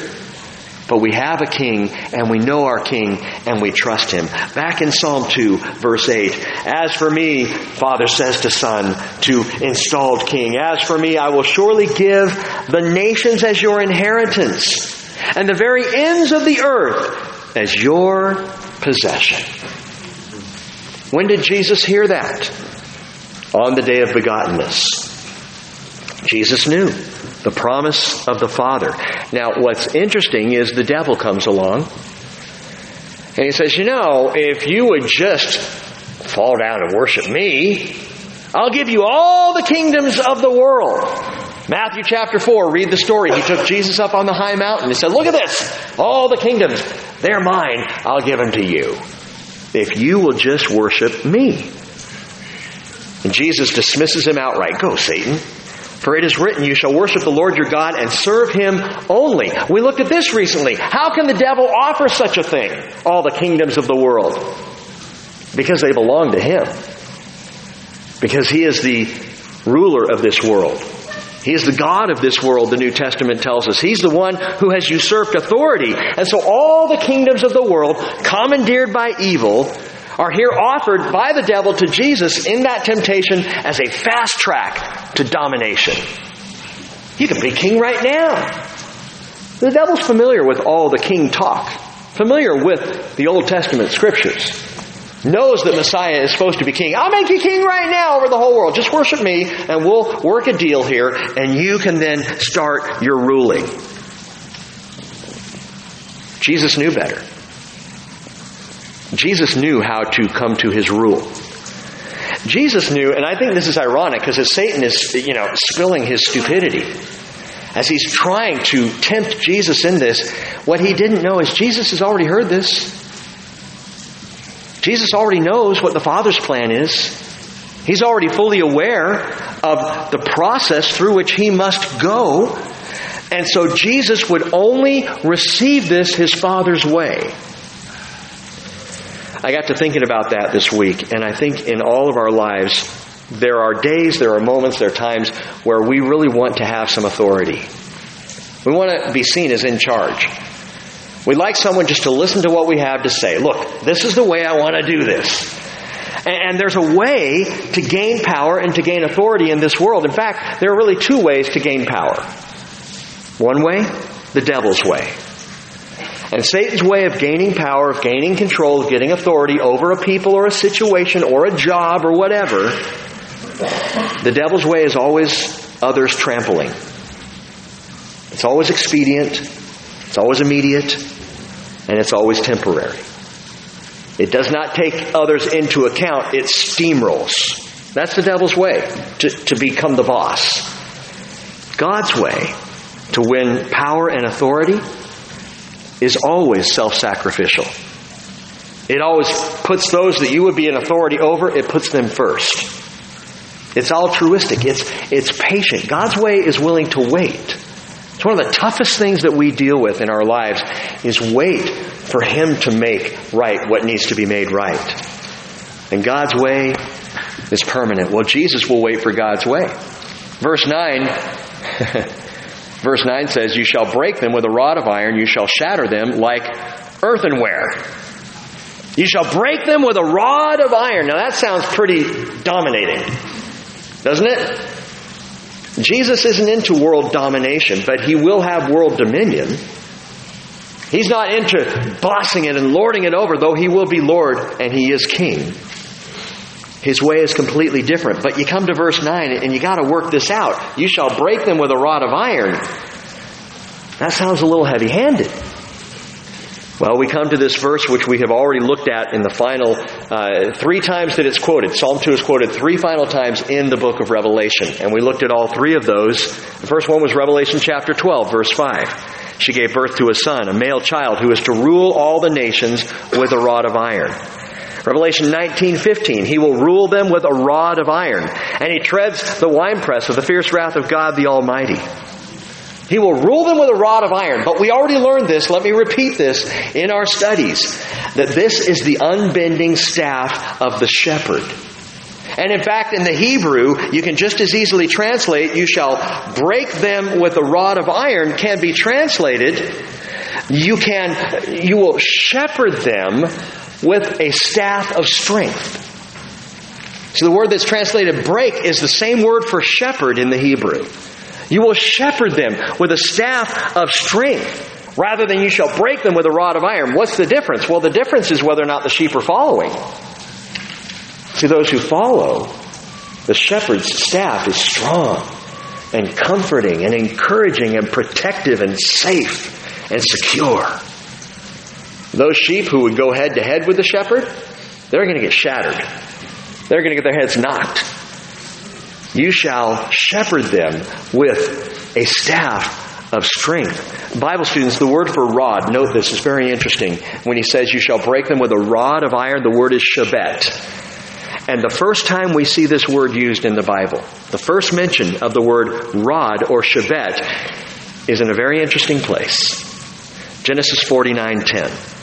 But we have a king and we know our king and we trust him. Back in Psalm 2 verse 8, as for me, father says to son, to installed king, as for me, I will surely give the nations as your inheritance and the very ends of the earth as your possession. When did Jesus hear that? On the day of begottenness. Jesus knew the promise of the Father. Now, what's interesting is the devil comes along and he says, You know, if you would just fall down and worship me, I'll give you all the kingdoms of the world. Matthew chapter 4, read the story. He took Jesus up on the high mountain. He said, Look at this. All the kingdoms, they're mine. I'll give them to you. If you will just worship me. And Jesus dismisses him outright. Go, Satan. For it is written, You shall worship the Lord your God and serve him only. We looked at this recently. How can the devil offer such a thing? All the kingdoms of the world. Because they belong to him. Because he is the ruler of this world. He is the God of this world, the New Testament tells us. He's the one who has usurped authority. And so all the kingdoms of the world, commandeered by evil, are here offered by the devil to Jesus in that temptation as a fast track to domination. You can be king right now. The devil's familiar with all the king talk, familiar with the Old Testament scriptures, knows that Messiah is supposed to be king. I'll make you king right now over the whole world. Just worship me and we'll work a deal here and you can then start your ruling. Jesus knew better. Jesus knew how to come to his rule. Jesus knew, and I think this is ironic because Satan is, you know, spilling his stupidity, as he's trying to tempt Jesus in this, what he didn't know is Jesus has already heard this. Jesus already knows what the Father's plan is. He's already fully aware of the process through which he must go. And so Jesus would only receive this his Father's way. I got to thinking about that this week, and I think in all of our lives, there are days, there are moments, there are times where we really want to have some authority. We want to be seen as in charge. We'd like someone just to listen to what we have to say. Look, this is the way I want to do this. And, there's a way to gain power and to gain authority in this world. In fact, there are really two ways to gain power. One way, the devil's way. And Satan's way of gaining power, of gaining control, of getting authority over a people or a situation or a job or whatever, the devil's way is always others trampling. It's always expedient, it's always immediate, and it's always temporary. It does not take others into account, it steamrolls. That's the devil's way to, to become the boss. God's way to win power and authority is always self sacrificial. It always puts those that you would be an authority over, it puts them first. It's altruistic. It's, it's patient. God's way is willing to wait. It's one of the toughest things that we deal with in our lives is wait for Him to make right what needs to be made right. And God's way is permanent. Well, Jesus will wait for God's way. Verse 9, verse 9 says, You shall break them with a rod of iron, you shall shatter them like earthenware. You shall break them with a rod of iron. Now that sounds pretty dominating, doesn't it? Jesus isn't into world domination, but he will have world dominion. He's not into bossing it and lording it over, though he will be Lord and he is king. His way is completely different. But you come to verse 9 and you got to work this out. You shall break them with a rod of iron. That sounds a little heavy handed. Well, we come to this verse which we have already looked at in the final uh, three times that it's quoted. Psalm 2 is quoted three final times in the book of Revelation. And we looked at all three of those. The first one was Revelation chapter 12, verse 5. She gave birth to a son, a male child, who is to rule all the nations with a rod of iron. Revelation 19:15 He will rule them with a rod of iron and he treads the winepress of the fierce wrath of God the Almighty. He will rule them with a rod of iron. But we already learned this. Let me repeat this in our studies that this is the unbending staff of the shepherd. And in fact, in the Hebrew, you can just as easily translate, you shall break them with a rod of iron, can be translated, you can, you will shepherd them with a staff of strength. So the word that's translated break is the same word for shepherd in the Hebrew. You will shepherd them with a staff of strength rather than you shall break them with a rod of iron. What's the difference? Well, the difference is whether or not the sheep are following. To those who follow, the shepherd's staff is strong and comforting and encouraging and protective and safe and secure. Those sheep who would go head to head with the shepherd, they're going to get shattered. They're going to get their heads knocked. You shall shepherd them with a staff of strength. Bible students, the word for rod, note this, is very interesting. When he says you shall break them with a rod of iron, the word is shabet. And the first time we see this word used in the Bible, the first mention of the word rod or shabet is in a very interesting place. Genesis 49:10.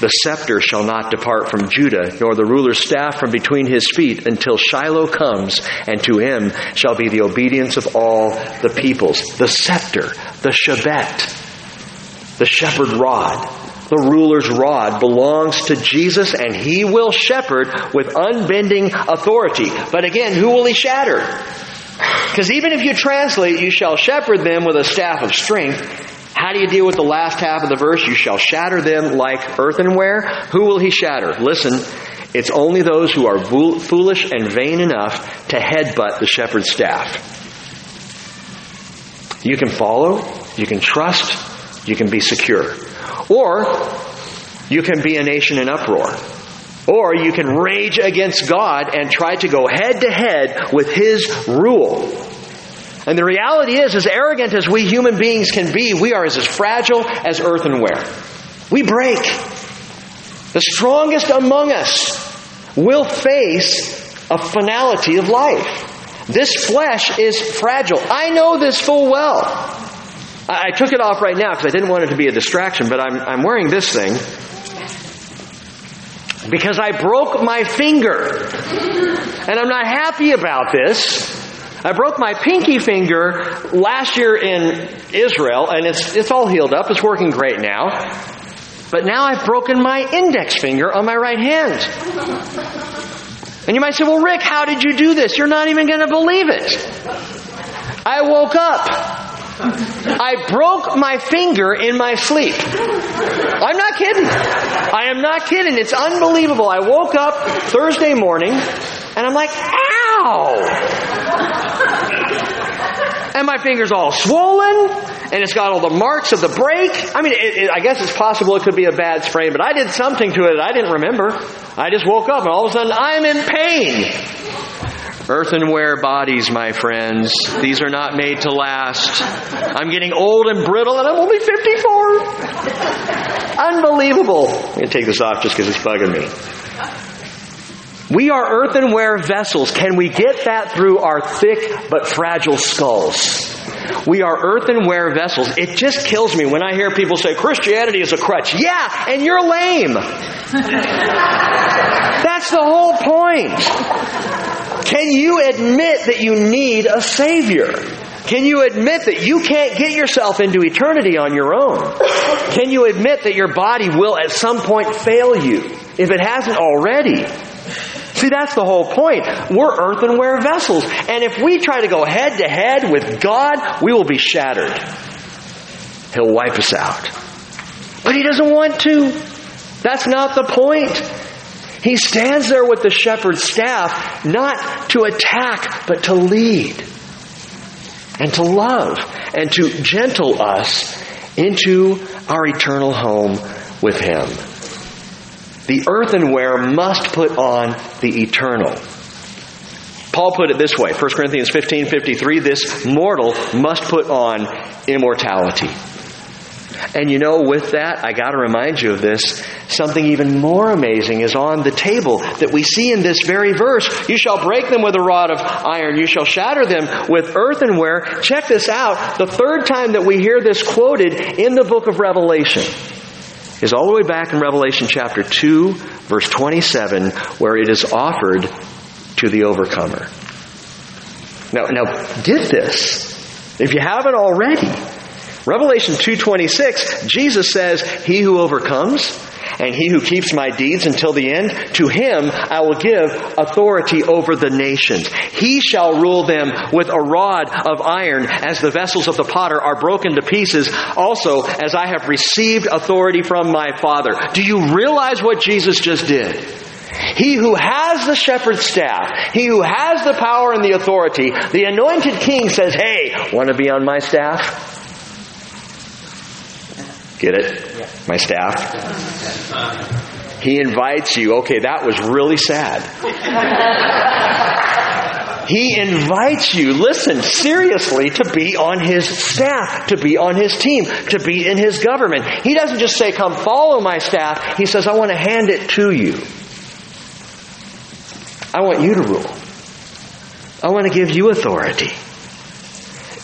The scepter shall not depart from Judah, nor the ruler's staff from between his feet, until Shiloh comes, and to him shall be the obedience of all the peoples. The scepter, the shabet, the shepherd rod, the ruler's rod belongs to Jesus, and he will shepherd with unbending authority. But again, who will he shatter? Because even if you translate, you shall shepherd them with a staff of strength, how do you deal with the last half of the verse? You shall shatter them like earthenware. Who will he shatter? Listen, it's only those who are foolish and vain enough to headbutt the shepherd's staff. You can follow, you can trust, you can be secure. Or you can be a nation in uproar. Or you can rage against God and try to go head to head with His rule. And the reality is, as arrogant as we human beings can be, we are as, as fragile as earthenware. We break. The strongest among us will face a finality of life. This flesh is fragile. I know this full well. I, I took it off right now because I didn't want it to be a distraction, but I'm, I'm wearing this thing because I broke my finger. And I'm not happy about this. I broke my pinky finger last year in Israel, and it's, it's all healed up. It's working great now. But now I've broken my index finger on my right hand. And you might say, well, Rick, how did you do this? You're not even going to believe it. I woke up. I broke my finger in my sleep. I'm not kidding. I am not kidding. It's unbelievable. I woke up Thursday morning and I'm like, ow! And my finger's all swollen, and it's got all the marks of the break. I mean, it, it, I guess it's possible it could be a bad sprain, but I did something to it I didn't remember. I just woke up, and all of a sudden I'm in pain. Earthenware bodies, my friends. These are not made to last. I'm getting old and brittle and I'm only 54. Unbelievable. I'm going to take this off just because it's bugging me. We are earthenware vessels. Can we get that through our thick but fragile skulls? We are earthenware vessels. It just kills me when I hear people say Christianity is a crutch. Yeah, and you're lame. That's the whole point. Can you admit that you need a Savior? Can you admit that you can't get yourself into eternity on your own? Can you admit that your body will at some point fail you if it hasn't already? See, that's the whole point. We're earthenware vessels. And if we try to go head to head with God, we will be shattered. He'll wipe us out. But He doesn't want to. That's not the point. He stands there with the shepherd's staff, not to attack, but to lead and to love and to gentle us into our eternal home with Him. The earthenware must put on the eternal. Paul put it this way, 1 Corinthians 15 53, this mortal must put on immortality. And you know, with that, I gotta remind you of this. Something even more amazing is on the table that we see in this very verse. You shall break them with a rod of iron. You shall shatter them with earthenware. Check this out. The third time that we hear this quoted in the book of Revelation is all the way back in Revelation chapter 2, verse 27, where it is offered to the overcomer. Now, now get this. If you haven't already, Revelation 2:26, Jesus says, "He who overcomes and he who keeps my deeds until the end, to him I will give authority over the nations. He shall rule them with a rod of iron as the vessels of the potter are broken to pieces, also as I have received authority from my Father. Do you realize what Jesus just did? He who has the shepherd's staff, he who has the power and the authority, the anointed king says, Hey, want to be on my staff? Get it? My staff? He invites you. Okay, that was really sad. he invites you, listen, seriously, to be on his staff, to be on his team, to be in his government. He doesn't just say, Come follow my staff. He says, I want to hand it to you. I want you to rule. I want to give you authority.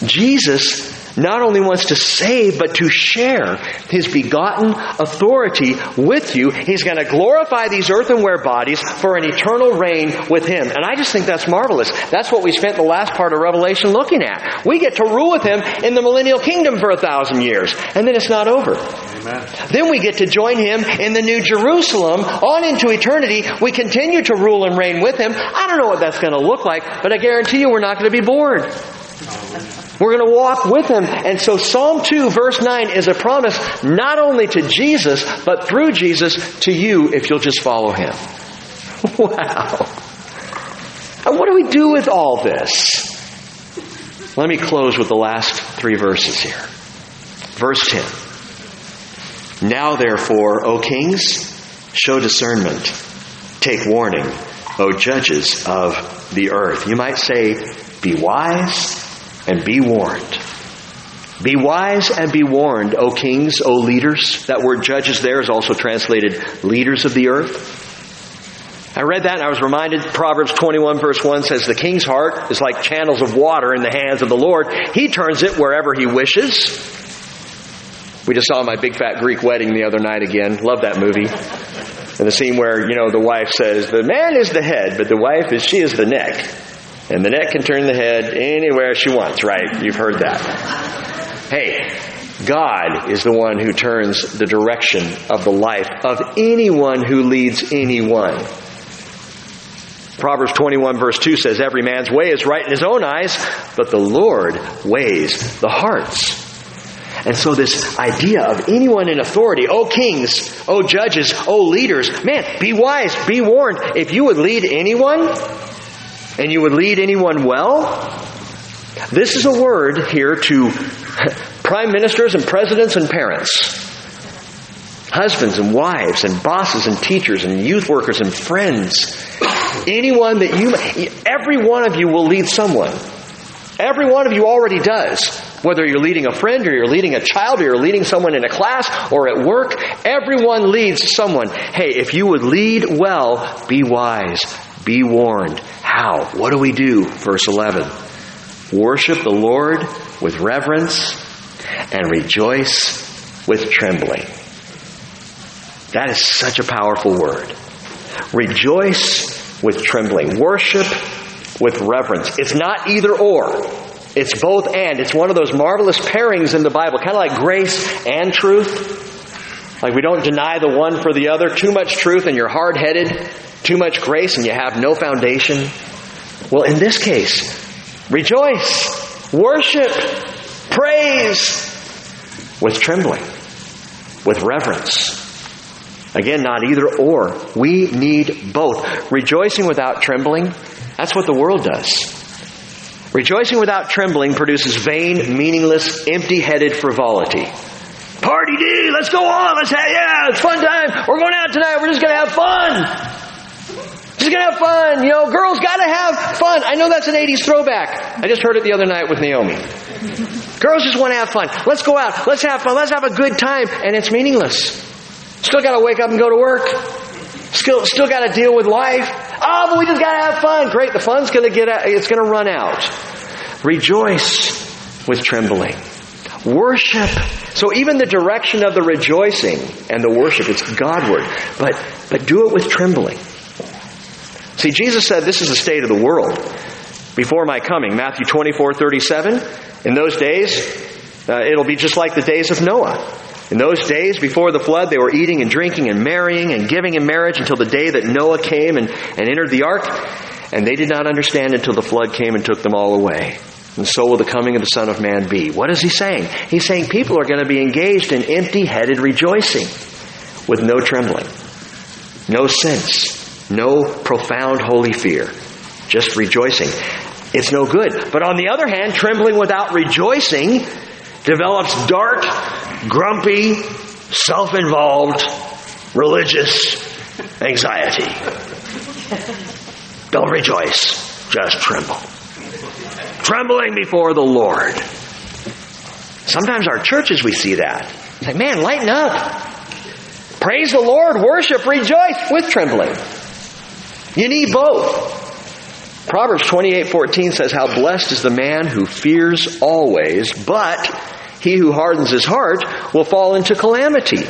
Jesus not only wants to save, but to share his begotten authority with you. He's going to glorify these earthenware bodies for an eternal reign with him. And I just think that's marvelous. That's what we spent the last part of Revelation looking at. We get to rule with him in the millennial kingdom for a thousand years. And then it's not over. Amen. Then we get to join him in the new Jerusalem on into eternity. We continue to rule and reign with him. I don't know what that's going to look like, but I guarantee you we're not going to be bored. We're going to walk with him. And so Psalm 2 verse 9 is a promise not only to Jesus, but through Jesus to you if you'll just follow him. Wow. And what do we do with all this? Let me close with the last three verses here. Verse 10. Now therefore, O kings, show discernment. Take warning, O judges of the earth. You might say, be wise and be warned. Be wise and be warned, O kings, O leaders. That word judges there is also translated leaders of the earth. I read that and I was reminded Proverbs 21 verse 1 says the king's heart is like channels of water in the hands of the Lord. He turns it wherever he wishes. We just saw my big fat Greek wedding the other night again. Love that movie. And the scene where, you know, the wife says, the man is the head, but the wife is, she is the neck. And the neck can turn the head anywhere she wants, right? You've heard that. Hey, God is the one who turns the direction of the life of anyone who leads anyone. Proverbs 21 verse 2 says, Every man's way is right in his own eyes, but the Lord weighs the hearts. And so this idea of anyone in authority, oh kings, oh judges, oh leaders, man, be wise, be warned. If you would lead anyone, and you would lead anyone well? This is a word here to prime ministers and presidents and parents, husbands and wives and bosses and teachers and youth workers and friends. anyone that you, every one of you will lead someone. Every one of you already does. Whether you're leading a friend or you're leading a child or you're leading someone in a class or at work, everyone leads someone. Hey, if you would lead well, be wise, be warned. How? What do we do? Verse 11. Worship the Lord with reverence and rejoice with trembling. That is such a powerful word. Rejoice with trembling. Worship with reverence. It's not either or. It's both and. It's one of those marvelous pairings in the Bible, kind of like grace and truth. Like we don't deny the one for the other. Too much truth and you're hard headed. Too much grace and you have no foundation. Well, in this case, rejoice, worship, praise with trembling, with reverence. Again, not either or. We need both. Rejoicing without trembling, that's what the world does. Rejoicing without trembling produces vain, meaningless, empty headed frivolity. Party D, let's go on, let's have, yeah, it's fun time. We're going out tonight, we're just gonna have fun. Just gonna have fun, you know, girls gotta have fun. I know that's an 80s throwback. I just heard it the other night with Naomi. Girls just want to have fun. Let's go out. Let's have fun. Let's have a good time. And it's meaningless. Still got to wake up and go to work. Still, still got to deal with life. Oh, but we just got to have fun. Great. The fun's going to get out. It's going to run out. Rejoice with trembling. Worship. So even the direction of the rejoicing and the worship, it's Godward. But, but do it with trembling. See, Jesus said this is the state of the world before my coming. Matthew 24, 37. In those days, uh, it'll be just like the days of Noah. In those days before the flood, they were eating and drinking and marrying and giving in marriage until the day that Noah came and, and entered the ark. And they did not understand until the flood came and took them all away. And so will the coming of the Son of Man be. What is he saying? He's saying people are going to be engaged in empty headed rejoicing with no trembling, no sense, no profound holy fear, just rejoicing. It's no good. But on the other hand, trembling without rejoicing develops dark, grumpy, self involved, religious anxiety. Don't rejoice, just tremble. Trembling before the Lord. Sometimes our churches we see that. It's like, man, lighten up. Praise the Lord, worship, rejoice with trembling. You need both. Proverbs 28:14 says how blessed is the man who fears always, but he who hardens his heart will fall into calamity.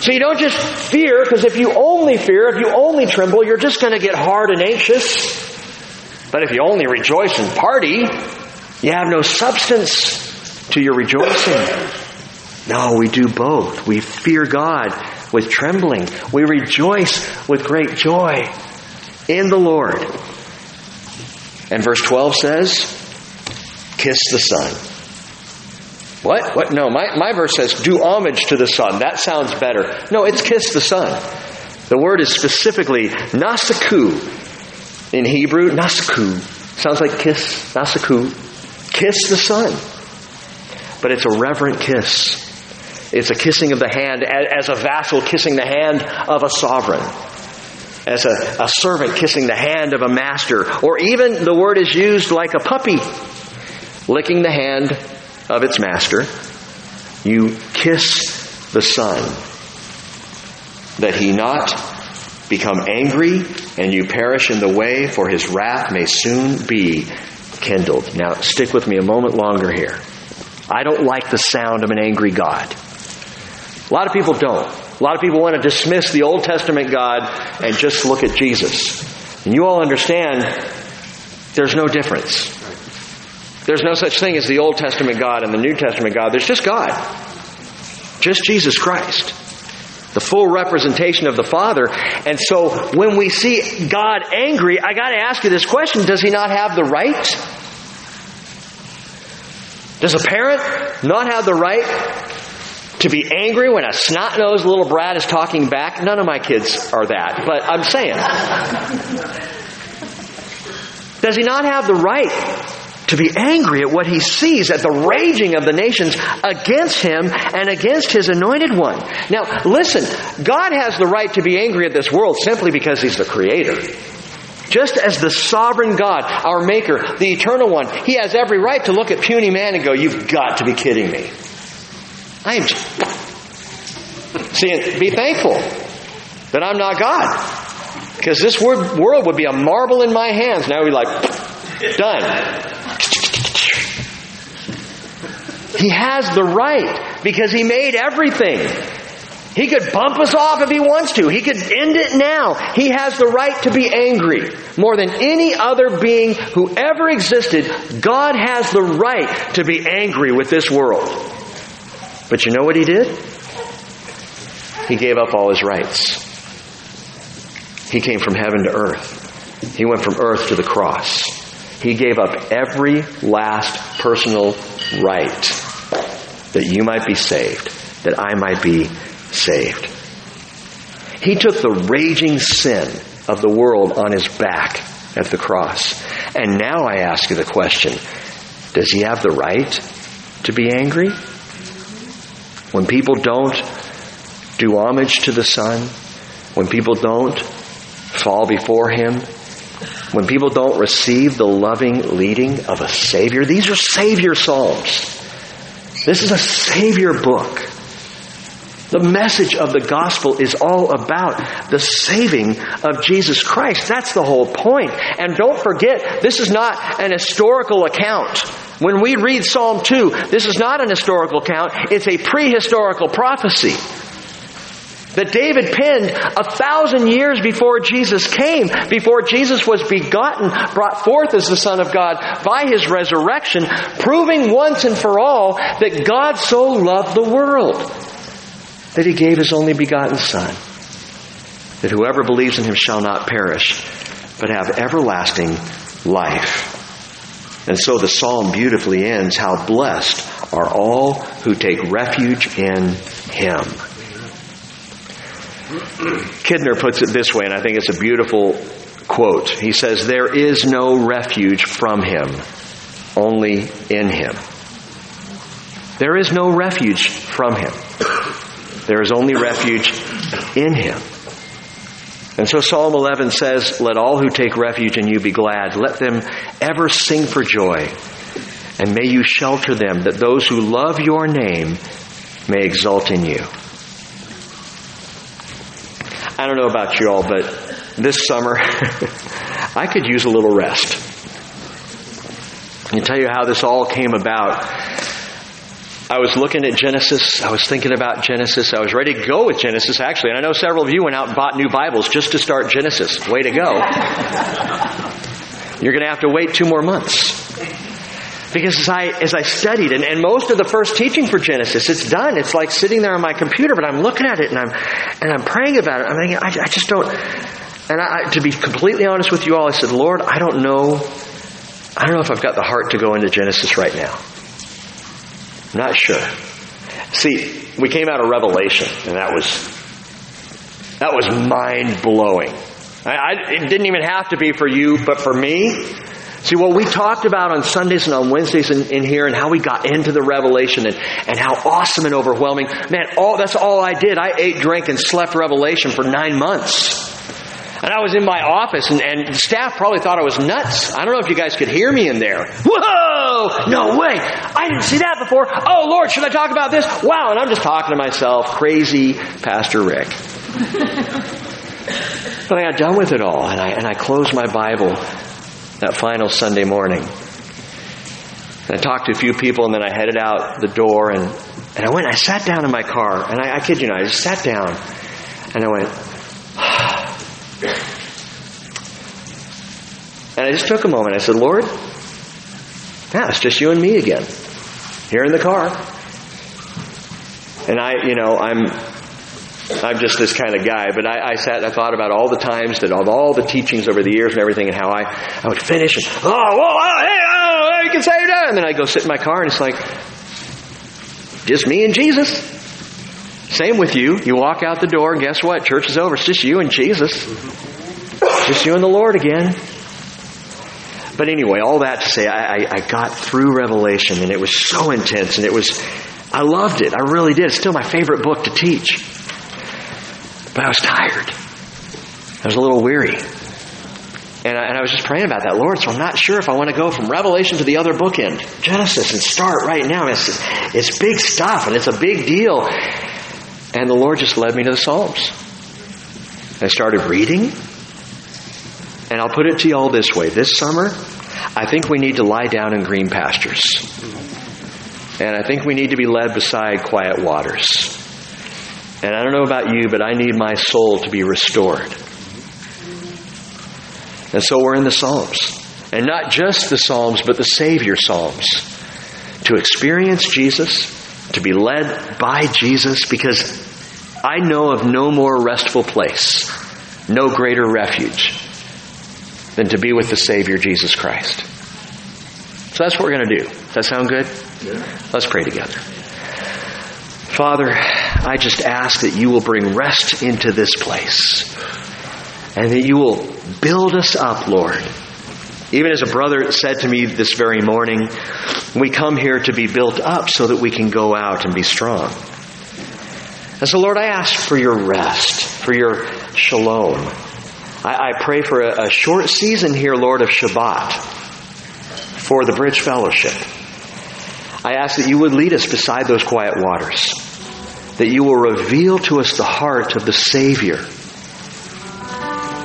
So you don't just fear because if you only fear, if you only tremble, you're just going to get hard and anxious. But if you only rejoice and party, you have no substance to your rejoicing. No, we do both. We fear God with trembling. We rejoice with great joy in the Lord. And verse 12 says, kiss the Son. What? What? No, my, my verse says, do homage to the Son. That sounds better. No, it's kiss the Son. The word is specifically nasaku in Hebrew. Nasaku. Sounds like kiss. Nasaku. Kiss the Son. But it's a reverent kiss. It's a kissing of the hand as a vassal kissing the hand of a sovereign as a, a servant kissing the hand of a master, or even the word is used like a puppy licking the hand of its master. You kiss the son that he not become angry and you perish in the way, for his wrath may soon be kindled. Now, stick with me a moment longer here. I don't like the sound of an angry God. A lot of people don't. A lot of people want to dismiss the Old Testament God and just look at Jesus. And you all understand there's no difference. There's no such thing as the Old Testament God and the New Testament God. There's just God. Just Jesus Christ. The full representation of the Father. And so when we see God angry, I gotta ask you this question. Does he not have the right? Does a parent not have the right to be angry when a snot nosed little brat is talking back. None of my kids are that, but I'm saying. Does he not have the right to be angry at what he sees, at the raging of the nations against him and against his anointed one? Now, listen, God has the right to be angry at this world simply because he's the creator. Just as the sovereign God, our Maker, the Eternal One, He has every right to look at puny man and go, You've got to be kidding me. I am. See, be thankful that I'm not God. Because this world would be a marble in my hands. Now we're like, done. He has the right because He made everything. He could bump us off if He wants to. He could end it now. He has the right to be angry. More than any other being who ever existed, God has the right to be angry with this world. But you know what He did? He gave up all His rights. He came from heaven to earth. He went from earth to the cross. He gave up every last personal right that you might be saved, that I might be saved. He took the raging sin of the world on his back at the cross. And now I ask you the question does he have the right to be angry? When people don't do homage to the Son, when people don't fall before Him, when people don't receive the loving leading of a Savior, these are Savior Psalms. This is a Savior book. The message of the gospel is all about the saving of Jesus Christ. That's the whole point. And don't forget, this is not an historical account. When we read Psalm 2, this is not an historical account, it's a prehistorical prophecy that David penned a thousand years before Jesus came, before Jesus was begotten, brought forth as the Son of God by his resurrection, proving once and for all that God so loved the world that he gave his only begotten Son, that whoever believes in him shall not perish, but have everlasting life. And so the psalm beautifully ends How blessed are all who take refuge in him. Kidner puts it this way, and I think it's a beautiful quote. He says, There is no refuge from him, only in him. There is no refuge from him. There is only refuge in him. And so Psalm 11 says, Let all who take refuge in you be glad. Let them ever sing for joy. And may you shelter them, that those who love your name may exult in you. I don't know about you all, but this summer, I could use a little rest. I'll tell you how this all came about. I was looking at Genesis. I was thinking about Genesis. I was ready to go with Genesis, actually. And I know several of you went out and bought new Bibles just to start Genesis. Way to go. You're going to have to wait two more months. Because as I, as I studied, and, and most of the first teaching for Genesis, it's done. It's like sitting there on my computer, but I'm looking at it and I'm, and I'm praying about it. I'm thinking, I, I just don't, and I, to be completely honest with you all, I said, Lord, I don't know, I don't know if I've got the heart to go into Genesis right now. Not sure. See, we came out of Revelation, and that was, that was mind blowing. It didn't even have to be for you, but for me, See, what we talked about on Sundays and on Wednesdays in, in, here and how we got into the revelation and, and how awesome and overwhelming. Man, all, that's all I did. I ate, drank, and slept revelation for nine months. And I was in my office and, and staff probably thought I was nuts. I don't know if you guys could hear me in there. Whoa! No way! I didn't see that before. Oh Lord, should I talk about this? Wow, and I'm just talking to myself, crazy Pastor Rick. but I got done with it all and I, and I closed my Bible that final Sunday morning. And I talked to a few people and then I headed out the door and, and I went, I sat down in my car and I, I kid you not, I just sat down and I went, and I just took a moment. I said, Lord, yeah, it's just you and me again here in the car. And I, you know, I'm I'm just this kind of guy. But I, I sat and I thought about all the times that of all the teachings over the years and everything and how I, I would finish and, oh, whoa, oh, hey, oh, you can say that. And then I go sit in my car and it's like, just me and Jesus. Same with you. You walk out the door and guess what? Church is over. It's just you and Jesus. Just you and the Lord again. But anyway, all that to say, I, I, I got through Revelation and it was so intense and it was, I loved it. I really did. It's still my favorite book to teach. But I was tired. I was a little weary. And I, and I was just praying about that, Lord. So I'm not sure if I want to go from Revelation to the other bookend, Genesis, and start right now. It's, it's big stuff and it's a big deal. And the Lord just led me to the Psalms. I started reading. And I'll put it to you all this way this summer, I think we need to lie down in green pastures. And I think we need to be led beside quiet waters. And I don't know about you, but I need my soul to be restored. And so we're in the Psalms. And not just the Psalms, but the Savior Psalms. To experience Jesus, to be led by Jesus, because I know of no more restful place, no greater refuge than to be with the Savior, Jesus Christ. So that's what we're going to do. Does that sound good? Yeah. Let's pray together. Father, I just ask that you will bring rest into this place and that you will build us up, Lord. Even as a brother said to me this very morning, we come here to be built up so that we can go out and be strong. And so, Lord, I ask for your rest, for your shalom. I, I pray for a, a short season here, Lord, of Shabbat for the Bridge Fellowship. I ask that you would lead us beside those quiet waters, that you will reveal to us the heart of the Savior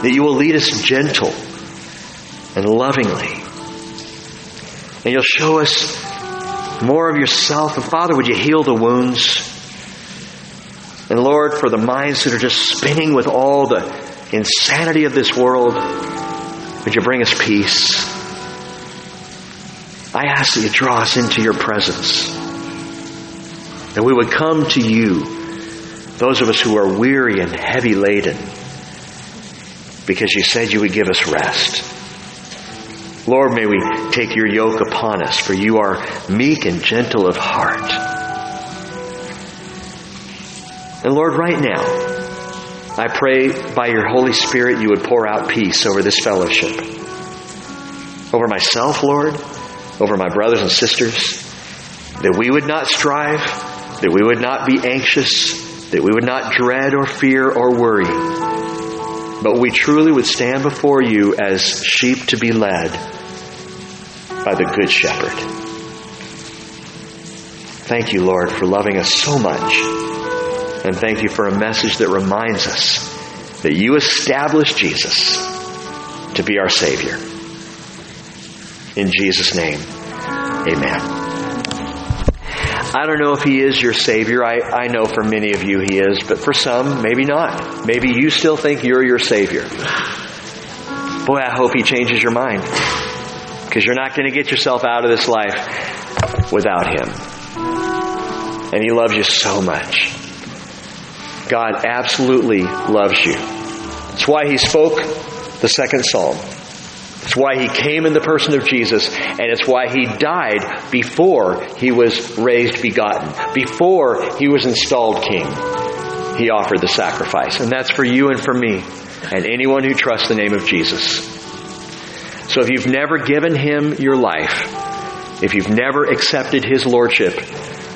that you will lead us gentle and lovingly. And you'll show us more of yourself. And Father, would you heal the wounds? And Lord, for the minds that are just spinning with all the insanity of this world, would you bring us peace? I ask that you draw us into your presence. That we would come to you, those of us who are weary and heavy laden because you said you would give us rest. Lord, may we take your yoke upon us, for you are meek and gentle of heart. And Lord, right now, I pray by your Holy Spirit you would pour out peace over this fellowship. Over myself, Lord, over my brothers and sisters, that we would not strive, that we would not be anxious, that we would not dread or fear or worry but we truly would stand before you as sheep to be led by the Good Shepherd. Thank you, Lord, for loving us so much. And thank you for a message that reminds us that you established Jesus to be our Savior. In Jesus' name, amen. I don't know if He is your Savior. I, I know for many of you He is, but for some, maybe not. Maybe you still think you're your Savior. Boy, I hope He changes your mind. Because you're not going to get yourself out of this life without Him. And He loves you so much. God absolutely loves you. That's why He spoke the second psalm. It's why he came in the person of Jesus, and it's why he died before he was raised begotten, before he was installed king. He offered the sacrifice. And that's for you and for me, and anyone who trusts the name of Jesus. So if you've never given him your life, if you've never accepted his lordship,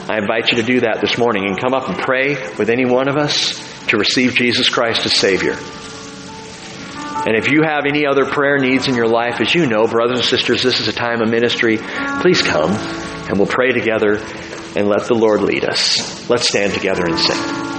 I invite you to do that this morning and come up and pray with any one of us to receive Jesus Christ as Savior. And if you have any other prayer needs in your life, as you know, brothers and sisters, this is a time of ministry. Please come and we'll pray together and let the Lord lead us. Let's stand together and sing.